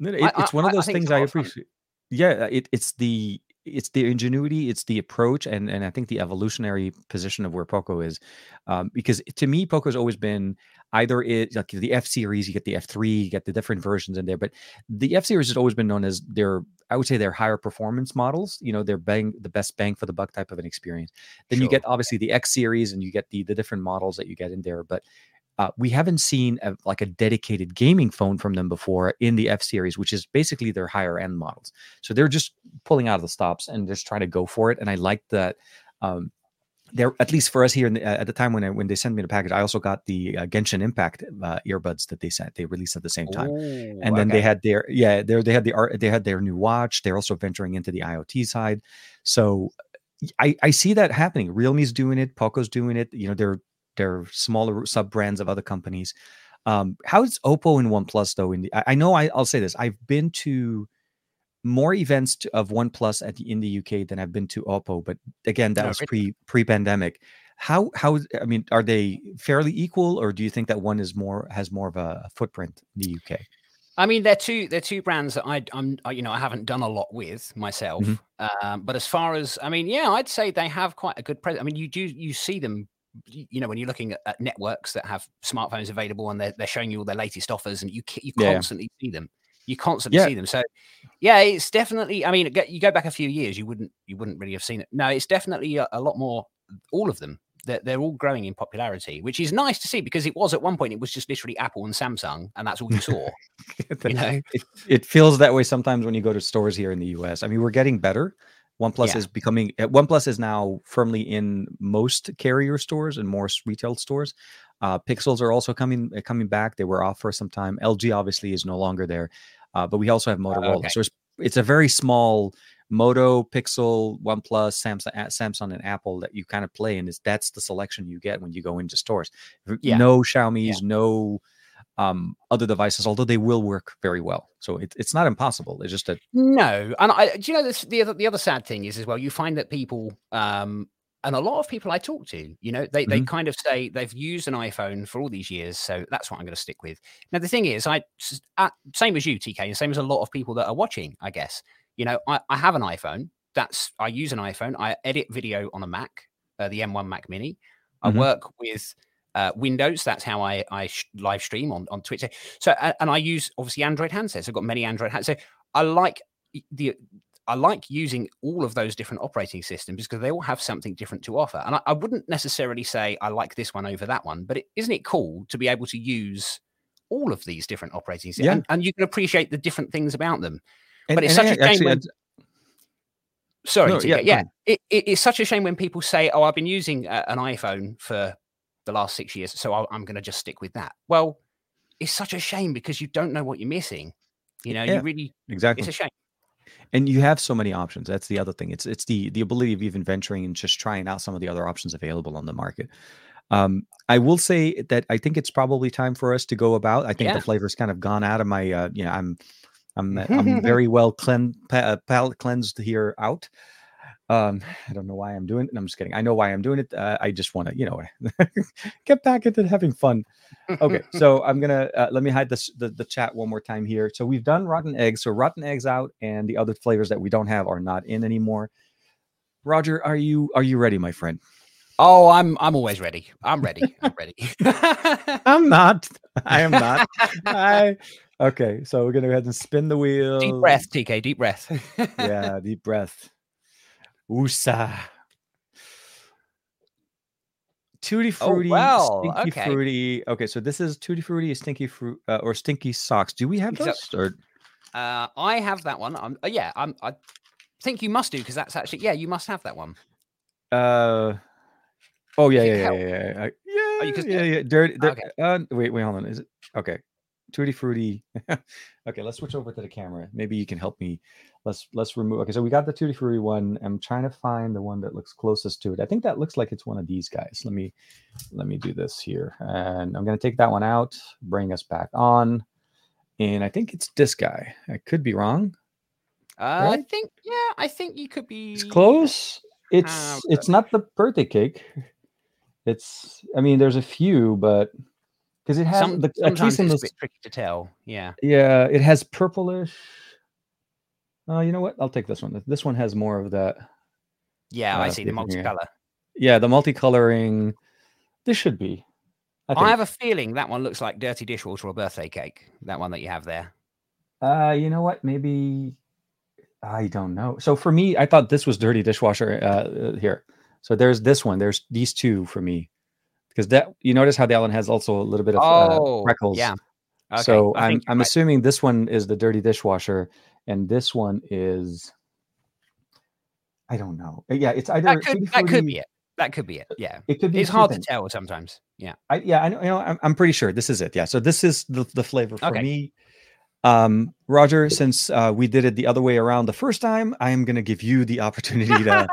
It, it's I, one of those I things i appreciate yeah it, it's the it's the ingenuity it's the approach and and i think the evolutionary position of where poco is um, because to me poco's always been either it like the f series you get the f3 you get the different versions in there but the f series has always been known as their i would say their higher performance models you know they're bang the best bang for the buck type of an experience then sure. you get obviously the x series and you get the the different models that you get in there but uh, we haven't seen a, like a dedicated gaming phone from them before in the F series, which is basically their higher end models. So they're just pulling out of the stops and just trying to go for it. And I like that. Um, they're at least for us here the, uh, at the time when I, when they sent me the package, I also got the uh, Genshin Impact uh, earbuds that they sent. They released at the same time, Ooh, and then okay. they had their yeah, they they had the art, they had their new watch. They're also venturing into the IoT side. So I, I see that happening. Realme's doing it, Poco's doing it. You know, they're they're smaller sub brands of other companies. Um, how's Oppo and OnePlus though? In the, I, I know I, will say this: I've been to more events to, of OnePlus at the in the UK than I've been to Oppo, but again, that no, was pre pre pandemic. How how I mean, are they fairly equal, or do you think that one is more has more of a footprint in the UK? I mean, they're two they're two brands that I, I'm you know I haven't done a lot with myself. Mm-hmm. Um, but as far as I mean, yeah, I'd say they have quite a good presence. I mean, you do you see them you know when you're looking at, at, networks that have smartphones available and they're, they're showing you all their latest offers and you you constantly yeah. see them. You constantly yeah. see them. So yeah it's definitely i mean you go back a few years you wouldn't you wouldn't really have seen it. No it's definitely a, a lot more all of them. They're, they're all growing in popularity which is nice to see because it was at one point it was just literally apple and samsung and that's all you saw you know? it, it feels that way sometimes when you go to stores here in the us i mean we're getting better OnePlus yeah. is becoming eh, OnePlus is now firmly in most carrier stores and more retail stores. Uh, Pixels are also coming eh, coming back. They were off for some time. LG obviously is no longer there, uh, but we also have oh, Motorola. okay. So it's, it's a very small Moto, Pixel, OnePlus, Samsung, Samsung, and Apple that you kind of play, and it's that's the selection you get when you go into stores. Yeah. No Xiaomi's, yeah. no um, other devices, although they will work very well. So it, it's not impossible. It's just that no. And I, do you know this, the other the other sad thing is as well. You find that people, um, and a lot of people I talk to, you know, they mm-hmm. they kind of say they've used an iPhone for all these years, so that's what I'm going to stick with. Now the thing is, I same as you, TK, and same as a lot of people that are watching. I guess you know, I, I have an iPhone. That's I use an iPhone. I edit video on a Mac, uh, the M1 Mac Mini. I mm-hmm. work with uh, Windows. That's how I, I live stream on, on Twitter. So, and I use obviously Android handsets. I've got many Android handsets. So I like the, I like using all of those different operating systems because they all have something different to offer. And I, I wouldn't necessarily say I like this one over that one, but is not it cool to be able to use all of these different operating systems yeah. and, and, you can appreciate the different things about them? And, but it's such a shame actually, when, Sorry, no, yeah, yeah. It, it, it's such a shame when people say, "Oh, I've been using uh, an iPhone for the last six years, so i am going to just stick with that. Well, it's such a shame because you don't know what you're missing. You know, Yeah, you really Exactly. it's a shame. and you have so many options that's the other thing it's it's the the ability of even venturing and just trying out some of the other options available on the market um i will say that i think it's probably time for us to go about i think Yeah. the flavor's kind of gone out of my uh you know i'm i'm i'm very well clean pa- uh, palate cleansed here out um i don't know why i'm doing it i'm just kidding i know why i'm doing it uh, i just want to you know get back into having fun okay so i'm gonna uh, let me hide this the, the chat one more time here so we've done rotten eggs so rotten eggs out and the other flavors that we don't have are not in anymore roger are you are you ready my friend Oh, I'm I'm always ready. I'm ready. I'm ready. i'm not i am not i okay so we're gonna go ahead and spin the wheel deep breath, TK. Deep breath. yeah deep breath Woosah. Tutti Oh, fruity, wow, stinky okay. fruity. Okay, so this is tutti frutti, stinky fruit, uh, or stinky socks. Do we have So- Or Uh, I have that one. I'm, uh, yeah, I'm, I think you must do because that's actually yeah, you must have that one. Uh oh yeah, yeah, yeah, help. yeah, yeah, I- yeah, you yeah, yeah. Dirty. dir- Okay. Uh, wait, wait, hold on. Is it okay? Tutti frutti. okay, let's switch over to the camera. Maybe you can help me. Let's let's remove. Okay, so we got the tutti frutti one. I'm trying to find the one that looks closest to it. I think that looks like it's one of these guys. Let me let me do this here, and I'm gonna take that one out. Bring us back on, and I think it's this guy. I could be wrong. Uh, I think yeah, I think you could be It's close. It's have it's not the birthday cake. It's I mean there's a few, but because it has Some, the at sometimes least in it's a bit tricky to tell. Yeah. yeah it has purplish. Oh, you know what? I'll take this one. This one has more of that. Yeah, I Uh, see the multicolor. Yeah, the multicoloring. This should be. I I, have a feeling that one looks like dirty dishwater or birthday cake. That one that you have there. Uh, you know what? Maybe I don't know. So for me, I thought this was dirty dishwasher. Uh, uh, here. So there's this one. There's these two for me, because that you notice how the island has also a little bit of Oh, uh, freckles. yeah. Okay, so I I'm I'm right. assuming this one is the dirty dishwasher, and this one is. I don't know. Uh, Yeah, it's either that could that could be it. That could be it. Yeah. It could be. It's hard to tell sometimes. Yeah. I, yeah, I know. You know I'm, I'm pretty sure this is it. Yeah. So this is the, the flavor for Okay. me. Um, Roger, since uh, we did it the other way around the first time, I am going to give you the opportunity to.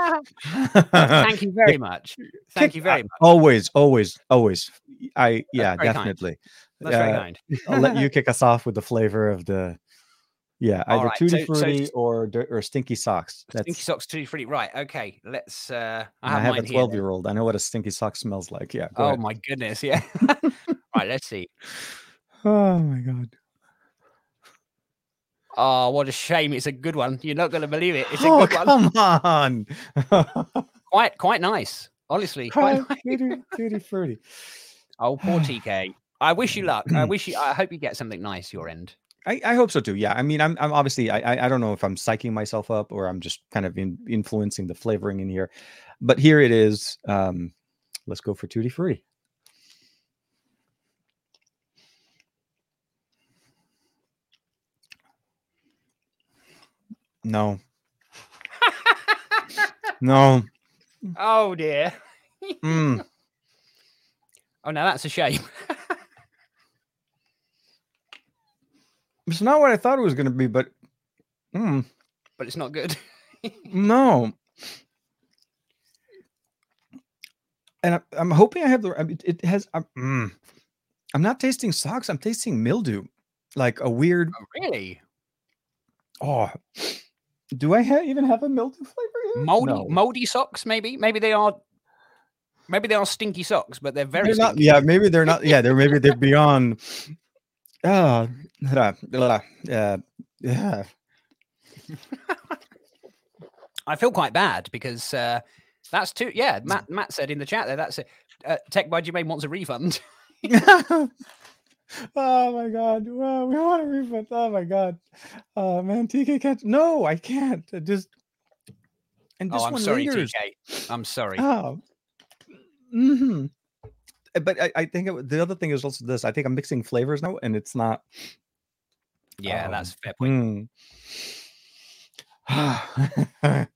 Thank you very much. Thank Kick- you very much. Always, always, always. I yeah, very kind. definitely. That's very uh, kind. I'll let you kick us off with the flavor of the. Yeah, either right, tutti so- so frutti s- or or stinky socks. That's. Stinky socks tutti frutti. Right. Okay. Let's. uh I have, I have a twelve-year-old. I know what a stinky sock smells like. Yeah. Oh ahead. my goodness. Yeah. right. Let's see. Oh my god. Oh, what a shame! It's a good one. You're not going to believe it. It's a oh good one. come on. Quite, quite nice. Honestly, quite nice. tutti. Oh, poor TK. I wish you luck. I wish you. I hope you get something nice your end. I, I hope so too. Yeah. I mean, I'm, I'm obviously, I, I- I don't know if I'm psyching myself up or I'm just kind of in, influencing the flavoring in here, but here it is. Um, let's go for tutti frutti. No. no. Oh dear. Mm. Oh, now that's a shame. It's not what I thought it was going to be, but mm, but it's not good. no. And I, I'm hoping I have the. It has. I'm, mm, I'm not tasting socks. I'm tasting mildew, like a weird. Oh, really? Oh, do I ha- even have a mildew flavor? Here? Moldy, No. moldy socks? Maybe. Maybe they are. Maybe they are stinky socks, but they're very. They're not. Yeah, maybe they're not. Yeah, they're maybe they're beyond. Ah, blah, uh, yeah. I feel quite bad because uh, that's too. Yeah, Matt. Matt said in the chat there. That's it. Uh, Tech by Jermaine wants a refund. oh my god! Wow, we want a refund. Oh my god! Oh man, TK can't. No, I can't. I just and this oh, I'm one sorry, lingers. TK. I'm sorry. Oh. mm-hmm. But I, I think it, the other thing is also this. I think I'm mixing flavors now, and it's not. yeah, um, that's fair point. Mm.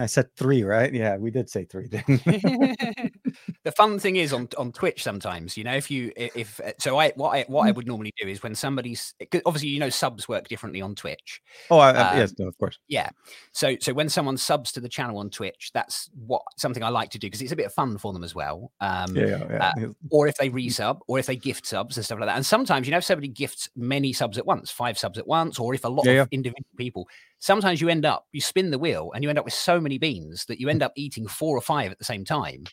I said three, right? Yeah, we did say three. Then. the fun thing is on on Twitch sometimes, you know, if you if uh, so, I what I what I mm. would normally do is when somebody's obviously you know subs work differently on Twitch. Oh, I, um, yes, no, of course. Yeah. So so when someone subs to the channel on Twitch, that's what something I like to do because it's a bit of fun for them as well. Um, yeah, yeah, yeah. Uh, or if they resub, or if they gift subs and stuff like that. And sometimes you know if somebody gifts many subs at once, five subs at once, or if a lot yeah, of individual people sometimes you end up you spin the wheel and you end up with so many beans that you end up eating four or five at the same time.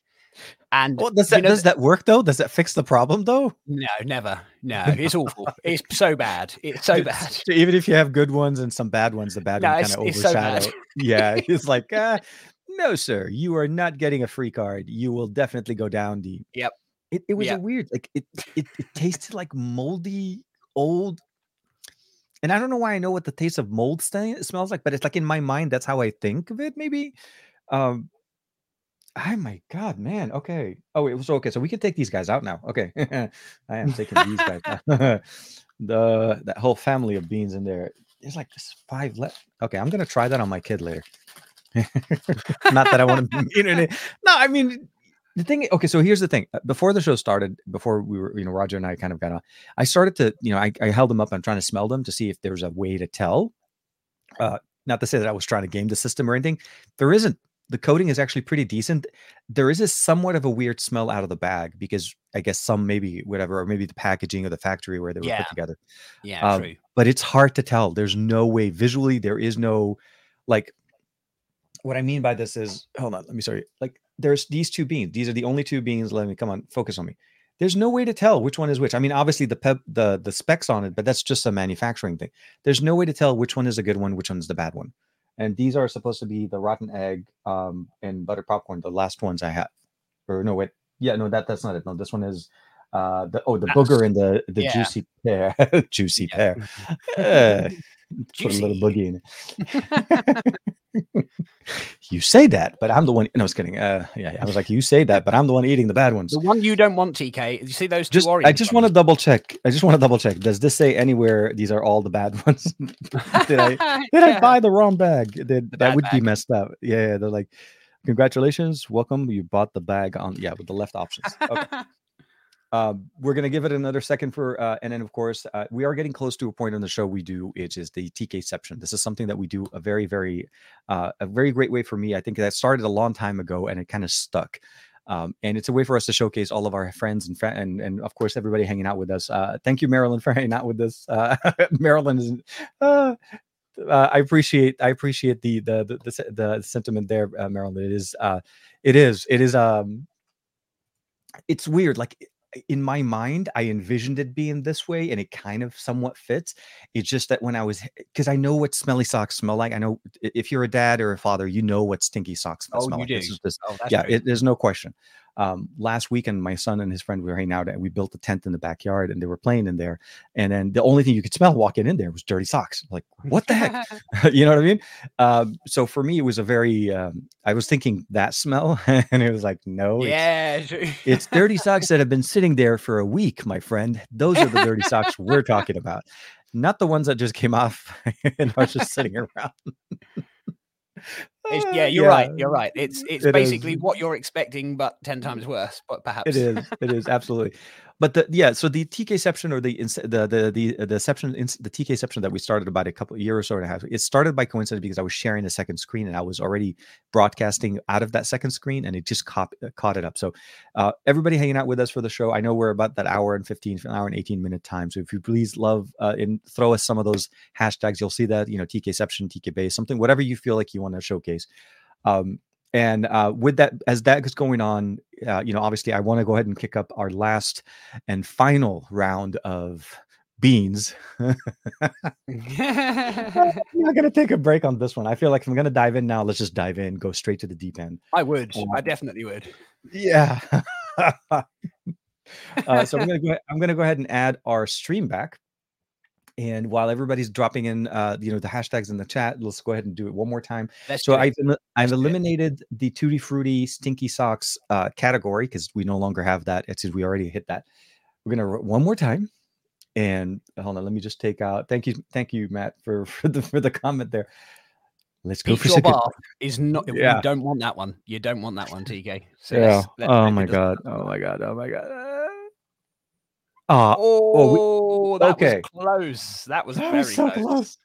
And well, does that know, does that work though? Does that fix the problem though? No never. No it's awful. It's so bad. It's so bad. even if you have good ones and some bad ones the bad no, one kind of overshadow so yeah it's like uh, no sir you are not getting a free card. You will definitely go down the yep. It, it was yep. a weird like it, it it tasted like moldy old and I don't know why I know what the taste of mold st- smells like, but it's like in my mind, that's how I think of it. Maybe. Um, oh my god, man. Okay. Oh, it was okay. So we can take these guys out now. Okay, I am taking these guys. Out. the that whole family of beans in there. There's like just five left. Okay, I'm gonna try that on my kid later. Not that I want to be mean. No, I mean the thing okay so here's the thing uh, before the show started before we were you know roger and i kind of got on i started to you know i, I held them up i'm trying to smell them to see if there's a way to tell uh not to say that i was trying to game the system or anything there isn't the coating is actually pretty decent there is a somewhat of a weird smell out of the bag because i guess some maybe whatever or maybe the packaging or the factory where they were yeah. put together yeah um, true. but it's hard to tell there's no way visually there is no like what i mean by this is hold on let me sorry like there's these two beans. These are the only two beans. Let me come on, focus on me. There's no way to tell which one is which. I mean, obviously the pep, the the specs on it, but that's just a manufacturing thing. There's no way to tell which one is a good one, which one's the bad one. And these are supposed to be the rotten egg um, and butter popcorn, the last ones I have. Or no, wait, yeah, no, that that's not it. No, this one is uh the oh the booger and the the yeah. juicy pear, juicy pear. Put a little boogie in it. you say that, but I'm the one. No, I was kidding. Uh, yeah, I was like, you say that, but I'm the one eating the bad ones. The one you don't want, TK. You see those just, I just want to double check. I just want to double check. Does this say anywhere these are all the bad ones? did I did yeah. I buy the wrong bag? Did, that would bag. be messed up. Yeah, they're like, congratulations, welcome. You bought the bag on yeah with the left options. Okay. Uh, we're going to give it another second for, uh, and then of course, uh, we are getting close to a point on the show we do, which is the TK TKception. This is something that we do a very, very, uh, a very great way for me. I think that started a long time ago and it kind of stuck. Um, and it's a way for us to showcase all of our friends and and and of course everybody hanging out with us. Uh, thank you, Marilyn, for hanging out with us. Marilyn is. Uh, I appreciate I appreciate the the the, the, the sentiment there, uh, Marilyn. It is uh, it is it is um, it's weird. Like in my mind, I envisioned it being this way, and it kind of somewhat fits. It's just that when I was, because I know what smelly socks smell like. I know if you're a dad or a father, you know what stinky socks oh, smell like. This is this, oh, yeah, it, there's no question um, last weekend, my son and his friend we were hanging out, and we built a tent in the backyard, and they were playing in there. And then the only thing you could smell walking in there was dirty socks. Like, what the heck? you know what I mean? Um, so for me, it was a very. Um, I was thinking that smell, and it was like, no, yeah, it's, it's dirty socks that have been sitting there for a week, my friend. Those are the dirty socks we're talking about, not the ones that just came off and are just sitting around. It's, uh, yeah, you're yeah. right. You're right. It's it's it basically is. what you're expecting, but ten times worse. But perhaps it is. It is absolutely. But the yeah, so the TKception or the the the the the exception the TKception that we started about a couple years or so and a half. It started by coincidence because I was sharing a second screen and I was already broadcasting out of that second screen and it just caught caught it up. So uh, everybody hanging out with us for the show, I know we're about that hour and fifteen, an hour and eighteen minute time. So if you please love uh, and throw us some of those hashtags, you'll see that you know TKception, TK base, something whatever you feel like you want to showcase. Um, and uh, with that, as that is going on, uh, you know, obviously, I want to go ahead and kick up our last and final round of beans. I'm not going to take a break on this one. I feel like if I'm going to dive in now, let's just dive in, go straight to the deep end. I would. Um, I definitely would. Yeah. uh, so I'm going to go. I'm going to go ahead and add our stream back. And while everybody's dropping in, uh, you know, the hashtags in the chat, let's go ahead and do it one more time. That's so I've I've eliminated the Tutti Frutti Stinky Socks uh, category because we no longer have that. It's we already hit that. We're gonna one more time, and hold on, let me just take out. Thank you, thank you, Matt, for for the for the comment there. Let's go Eat for your second. Barf is not. Yeah. You don't want that one. You don't want that one, TK. So Yeah. let's- let's Oh my god. happen. Oh my god. Oh my god. Ah, Oh, that okay. was close. That was that very was so close. close.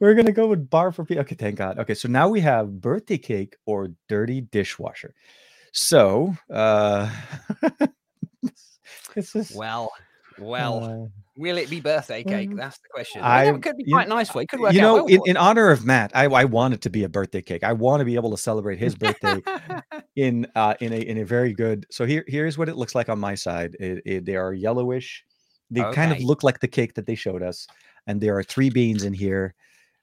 We're gonna go with bar for people. Okay, thank God. Okay, so now we have birthday cake or dirty dishwasher. So, uh, this is Well, well, uh, will it be birthday cake? um, That's the question. I- could be quite nice for you. It could work you know, well in, in honor of Matt, I, I want it to be a birthday cake. I want to be able to celebrate his birthday in uh in a in a very good. So here here's what it looks like on my side. It, it- they are yellowish. They kind of look like the cake that they showed us, and there are three beans in here.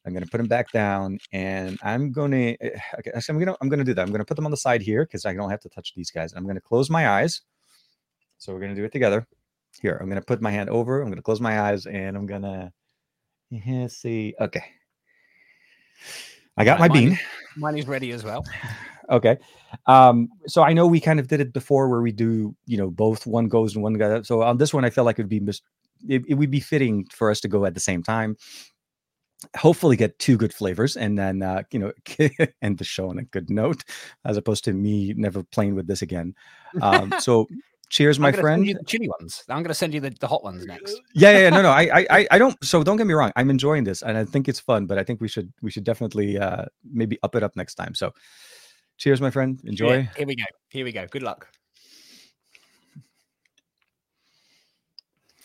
I'm gonna put them back down, and I'm gonna eh, okay. actually, I'm gonna I'm gonna do that. I'm gonna put them on the side here because I don't have to touch these guys. And I'm gonna close my eyes. So we're gonna do it together. Here, I'm gonna put my hand over. I'm gonna close my eyes, and I'm gonna yeah, see. Okay, I got my mine bean. Mine is ready as well. Okay. Um, so I know we kind of did it before where we do, you know, both one goes and one goes. So on this one, I felt like it would be mis- it, it would be fitting for us to go at the same time. Hopefully get two good flavors and then uh, you know, end the show on a good note, as opposed to me never playing with this again. Um, so cheers, my I'm gonna send friend. you the chili ones. I'm going to send you the, the hot ones next. Yeah, yeah, yeah, no, no. I, I- I don't. So don't get me wrong. I'm enjoying this, and I think it's fun. But I think we should, we should definitely, uh, maybe up it up next time. So, cheers, my friend. Yeah, Enjoy. Here we go. Here we go. Good luck.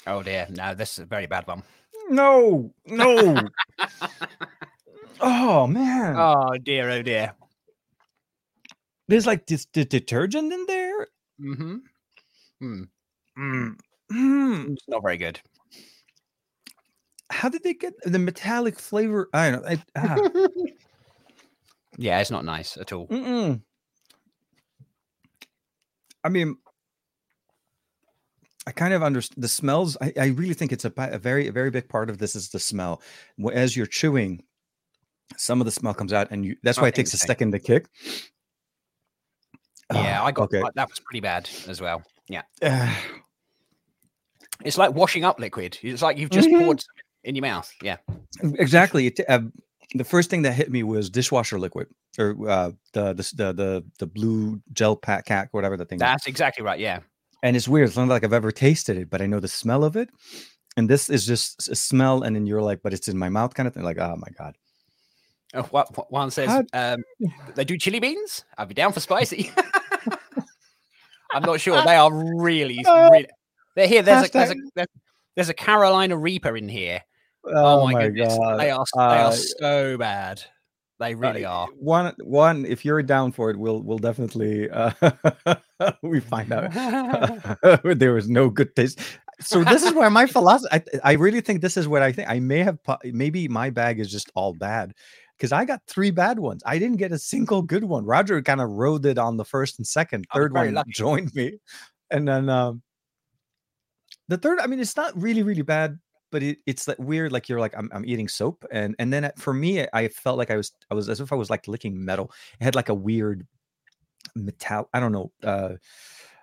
Oh dear. No, this is a very bad one. No, no. oh man, Oh dear. Oh dear. there's like this the detergent in there. Mm-hmm. Hmm. Mm. Mm. It's not very good. How did they get the metallic flavor? I don't know. I, ah. Yeah, it's not nice at all. Mm-mm. I mean, I kind of understand the smells. I, I really think it's a, a very, a very big part of this is the smell. As you're chewing, some of the smell comes out, and you. That's why it think takes a second to kick. Yeah, Ah, I got okay. That was pretty bad as well. Yeah, Ah, it's like washing up liquid. It's like you've just Mhm. poured in your mouth. Yeah, exactly. It, uh, the first thing that hit me was dishwasher liquid, or uh, the, the the the the blue gel pack, cack, whatever the thing. is. that's exactly right. Yeah, and it's weird. It's not like I've ever tasted it, but I know the smell of it. And this is just a smell, and then you're like, but it's in my mouth, kind of thing. Like, oh my god. Oh, what, one says How- um, they do chili beans. I'd be down for spicy. I'm not sure. They are really, Uh, really. They're here. There's a, there's a there's a Carolina Reaper in here. Oh, my, goodness, they are they Uh, are so bad. They really are. One, one. If you're down for it, we'll we'll definitely uh, we find out. there was no good taste. So this is where my philosophy. I, I really think this is what I think. I may have maybe my bag is just all bad because I got three bad ones. I didn't get a single good one. Roger kind of rode it on the first and second. Third one lucky. joined me, and then um, the third. I mean, it's not really really bad, but it, it's like weird. Like you're like I'm, I'm eating soap, and and then uh, for me, I felt like I was I was as if I was like licking metal. It had like a weird metal. I don't know. Uh,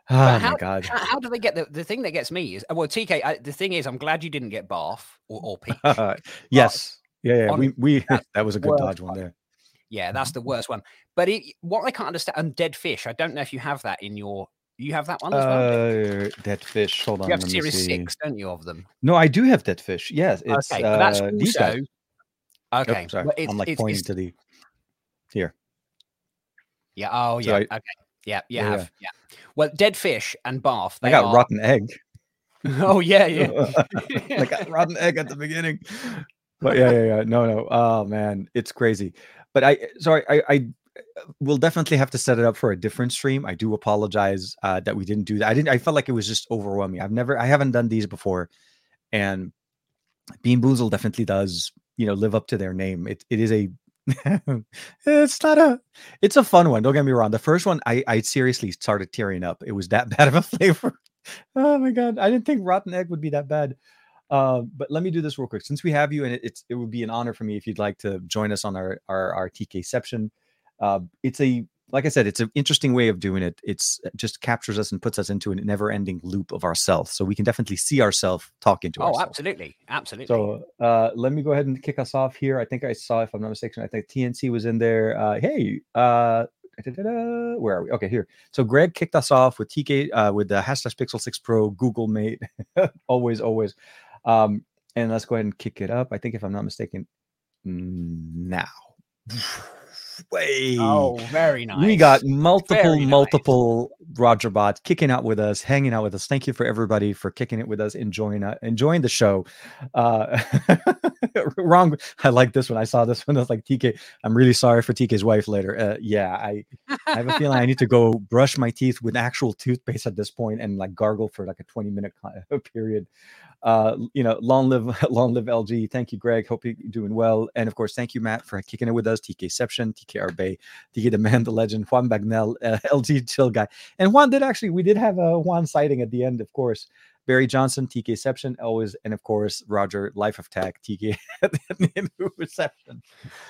oh my how- god. How, how do they get the, the thing that gets me is uh, well, TK. I, the thing is, I'm glad you didn't get Barf or, or Peach. yes. Yeah, yeah. on- We we that was a good dodge one one. there. Yeah, that's mm-hmm. the worst one. But it, what I can't understand, and dead fish. I don't know if you have that in your. You have that one as well. Uh, dead fish. Hold on. you have series six, don't you, of them? No, I do have dead fish. Yes, it's okay, uh, that's also guys. Oh, okay. sorry, it's, I'm like it's, pointing it's- to the here. yeah. Oh so yeah. I- okay. Yeah, you Yeah, yeah. have. Yeah. Well, dead fish and Barf. I got are, rotten egg. Oh yeah, yeah. I got rotten egg at the beginning. But yeah, yeah, yeah. No, no. Oh man, it's crazy. But I sorry, I I will definitely have to set it up for a different stream. I do apologize uh, that we didn't do that. I didn't. I felt like it was just overwhelming. I've never, I haven't done these before, and Bean Boozle definitely does. You know, live up to their name. It it is a. it's not a. It's a fun one. Don't get me wrong. The first one, I I seriously started tearing up. It was that bad of a flavor. oh my god, I didn't think rotten egg would be that bad. Uh, but let me do this real quick. Since we have you, and it, it's it would be an honor for me if you'd like to join us on our our, our TKception. Uh, it's a like I said, it's an interesting way of doing it. It's it just captures us and puts us into a never-ending loop of ourselves. So we can definitely see ourselves talking to us. oh, ourselves. absolutely, absolutely. So uh, let me go ahead and kick us off here. I think I saw, if I'm not mistaken, I think TNC was in there. Uh, hey, uh, where are we? Okay, here. So Greg kicked us off with TK uh, with the hashtag Pixel 6 Pro Google Mate. always, always. Um, and let's go ahead and kick it up. I think if I'm not mistaken, now. Way. oh, very nice. We got multiple, nice. multiple Roger bots kicking out with us, hanging out with us. Thank you for everybody for kicking it with us, enjoying uh, enjoying the show. Uh, wrong. I like this one. I saw this one. I was like, TK, I'm really sorry for TK's wife later. Uh, yeah, I, I have a feeling I need to go brush my teeth with actual toothpaste at this point and like gargle for like a 20 minute period. Uh, you know, long live, long live LG. Thank you, Greg. Hope you're doing well. And of course, thank you, Matt, for kicking it with us. TK TKception, TK Arbe, TK the man, the legend, Juan Bagnell, uh, LG chill guy. And Juan did actually, we did have a Juan sighting at the end, of course. Barry Johnson, TK TKception, always, and of course, Roger, Life of Tech, TK reception.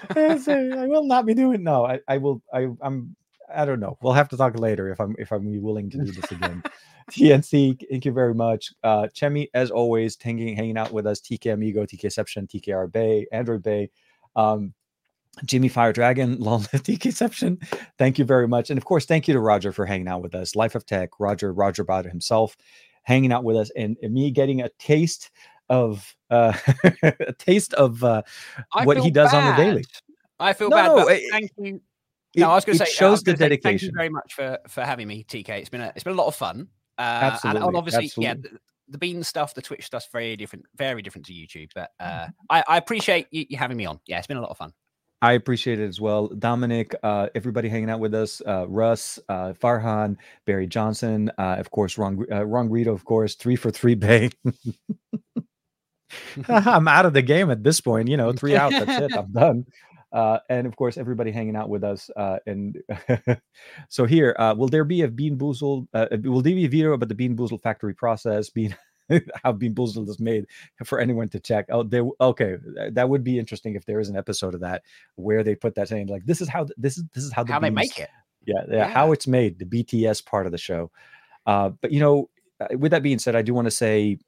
I will not be doing no. I, I will I I'm I don't know. We'll have to talk later if I'm if I'm willing to do this again. TNC, thank you very much. Uh Chemi, as always, hanging hanging out with us, TK Amigo, TKception, TKR Bay, Android Bay. Um Jimmy Fire Dragon, long live TKception. Thank you very much. And of course, thank you to Roger for hanging out with us. Life of Tech, Roger, Roger Bot himself, hanging out with us, and, and me getting a taste of uh a taste of uh what he does on the daily. I feel No, bad. no, but it- thank you. It- No, I was going to say. Shows was the gonna say Thank you very much for for having me, TK. It's been a it's been a lot of fun. Uh, Absolutely, And, obviously, yeah, absolutely. the, the bean stuff, the Twitch stuff's very different, very different to YouTube. But uh, Mm-hmm. I, I appreciate you, you having me on. Yeah, it's been a lot of fun. I appreciate it as well. Dominic, uh, everybody hanging out with us, uh, Russ, uh, Farhan, Barry Johnson, uh, of course, Ron, uh, Ron Guido, of course, three for three Bay. I'm out of the game at this point. You know, three out. That's it. I'm done. Uh, and of course, everybody hanging out with us. Uh, and so here, uh, will there be a Bean Boozled? Uh, will there be a video about the Bean Boozled factory process? Bean how Bean Boozled is made for anyone to check. Oh, there. Okay, that would be interesting if there is an episode of that where they put that saying like, "This is how this is this is how the How they make it. yeah, yeah, how it's made, the BTS part of the show. Uh, but you know, uh, with that being said, I do want to say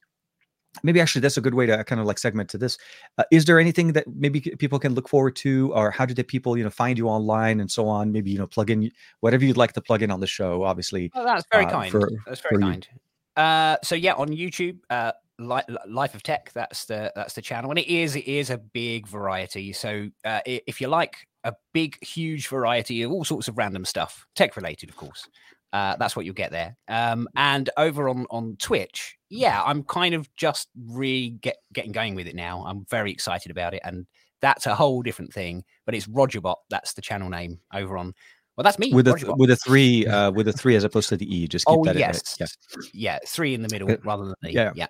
maybe actually that's a good way to kind of like segment to this. Uh, is there anything that maybe people can look forward to, or how do the people you know find you online and so on? Maybe you know plug in whatever you'd like to plug in on the show. Obviously, Oh, that's very uh, kind. for- that's very kind. Uh, so yeah, on YouTube, uh, Li- Li- Life of Tech. That's the that's the channel, and it is it is a big variety. So uh, if you like a big, huge variety of all sorts of random stuff, tech related, of course, uh, that's what you'll get there. Um, and over on on Twitch, yeah, I'm kind of just really get getting going with it now. I'm very excited about it, and that's a whole different thing. But it's Rogerbot. That's the channel name over on. Well, that's me with a th- with a three uh, with a three as opposed to the e. Just keep Oh that yes, in it. yeah, three in the middle Uh, rather than the yeah. yeah.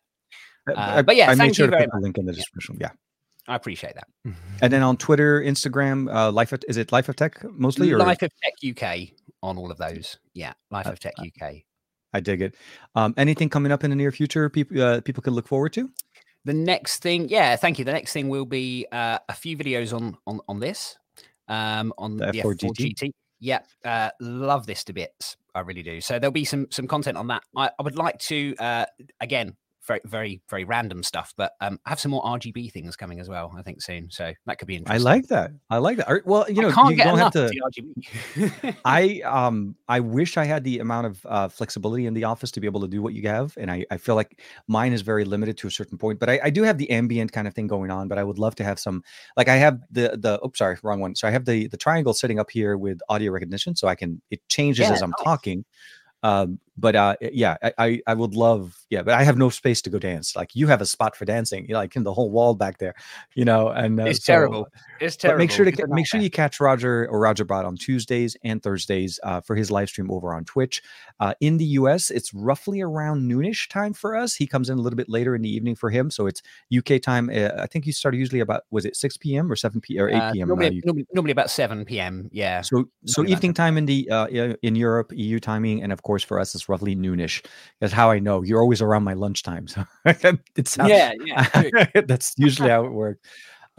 Yeah, Uh, I- but yeah, I made thank sure to put the link in the Yeah. description. Yeah, I appreciate that. and then on Twitter, Instagram, uh, Life of, is it Life of Tech mostly or Life of Tech UK on all of those. Yeah, Life Uh, of Tech UK. I dig it. Um, anything coming up in the near future? People uh, people can look forward to. The next thing, yeah, thank you. The next thing will be uh, a few videos on on on this, um, on The the, F4 F4 GT? GT. Yeah, uh, love this to bits. I really do. So there'll be some some content on that. I, I would like to uh, again very very very random stuff, but um, have some more RGB things coming as well. I think soon. So that could be interesting. I like that. I like that. Well, you know, I can't you get don't have to. I um I wish I had the amount of uh, flexibility in the office to be able to do what you have, and I I feel like mine is very limited to a certain point. But I, I do have the ambient kind of thing going on. But I would love to have some like I have the the oops sorry wrong one. So I have the the triangle sitting up here with audio recognition, so I can it changes Yeah, as I'm nice. talking. Um, but uh, yeah, I, I I would love yeah, but I have no space to go dance. Like you have a spot for dancing, you know, like in the whole wall back there, you know. And uh, It's so- terrible. It's terrible. make sure to It's make sure nightmare. you catch Roger or Roger Bot on Tuesdays and Thursdays uh, for his live stream over on Twitch. Uh, in the US, it's roughly around noonish time for us. He comes in a little bit later in the evening for him, so it's UK time. Uh, I think you start usually about was it 6 p.m. or 7 p.m. or 8 Uh, p.m. normally, uh, normally, normally about 7 p.m. Yeah. so so Normally evening time in the uh, in Europe EU timing, and of course for us it's roughly noonish. That's how I know you're always around my lunchtime. So it's how- Yeah, yeah. that's usually how it works.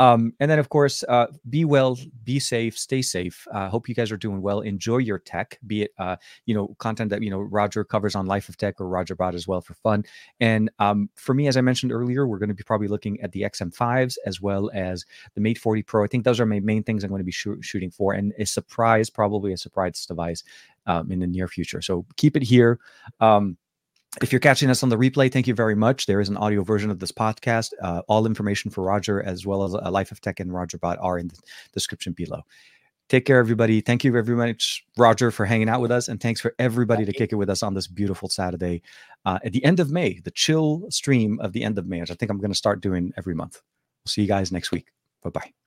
Um, and then, of course, uh, be well, be safe, stay safe. Uh, hope you guys are doing well. Enjoy your tech, be it uh, you know content that you know Roger covers on Life of Tech or RogerBot as well for fun. And um, for me, as I mentioned earlier, we're going to be probably looking at the XM5s as well as the Mate 40 Pro. I think those are my main things I'm going to be sh- shooting for, and a surprise, probably a surprise device um, in the near future. So keep it here. Um, if you're catching us on the replay, thank you very much. There is an audio version of this podcast. Uh, all information for Roger as well as a Life of Tech and RogerBot are in the description below. Take care, everybody. Thank you very much, Roger, for hanging out with us. And thanks for everybody to kick it with us on this beautiful Saturday uh, at the end of May, the chill stream of the end of May, which I think I'm going to start doing every month. We'll see you guys next week. Bye bye.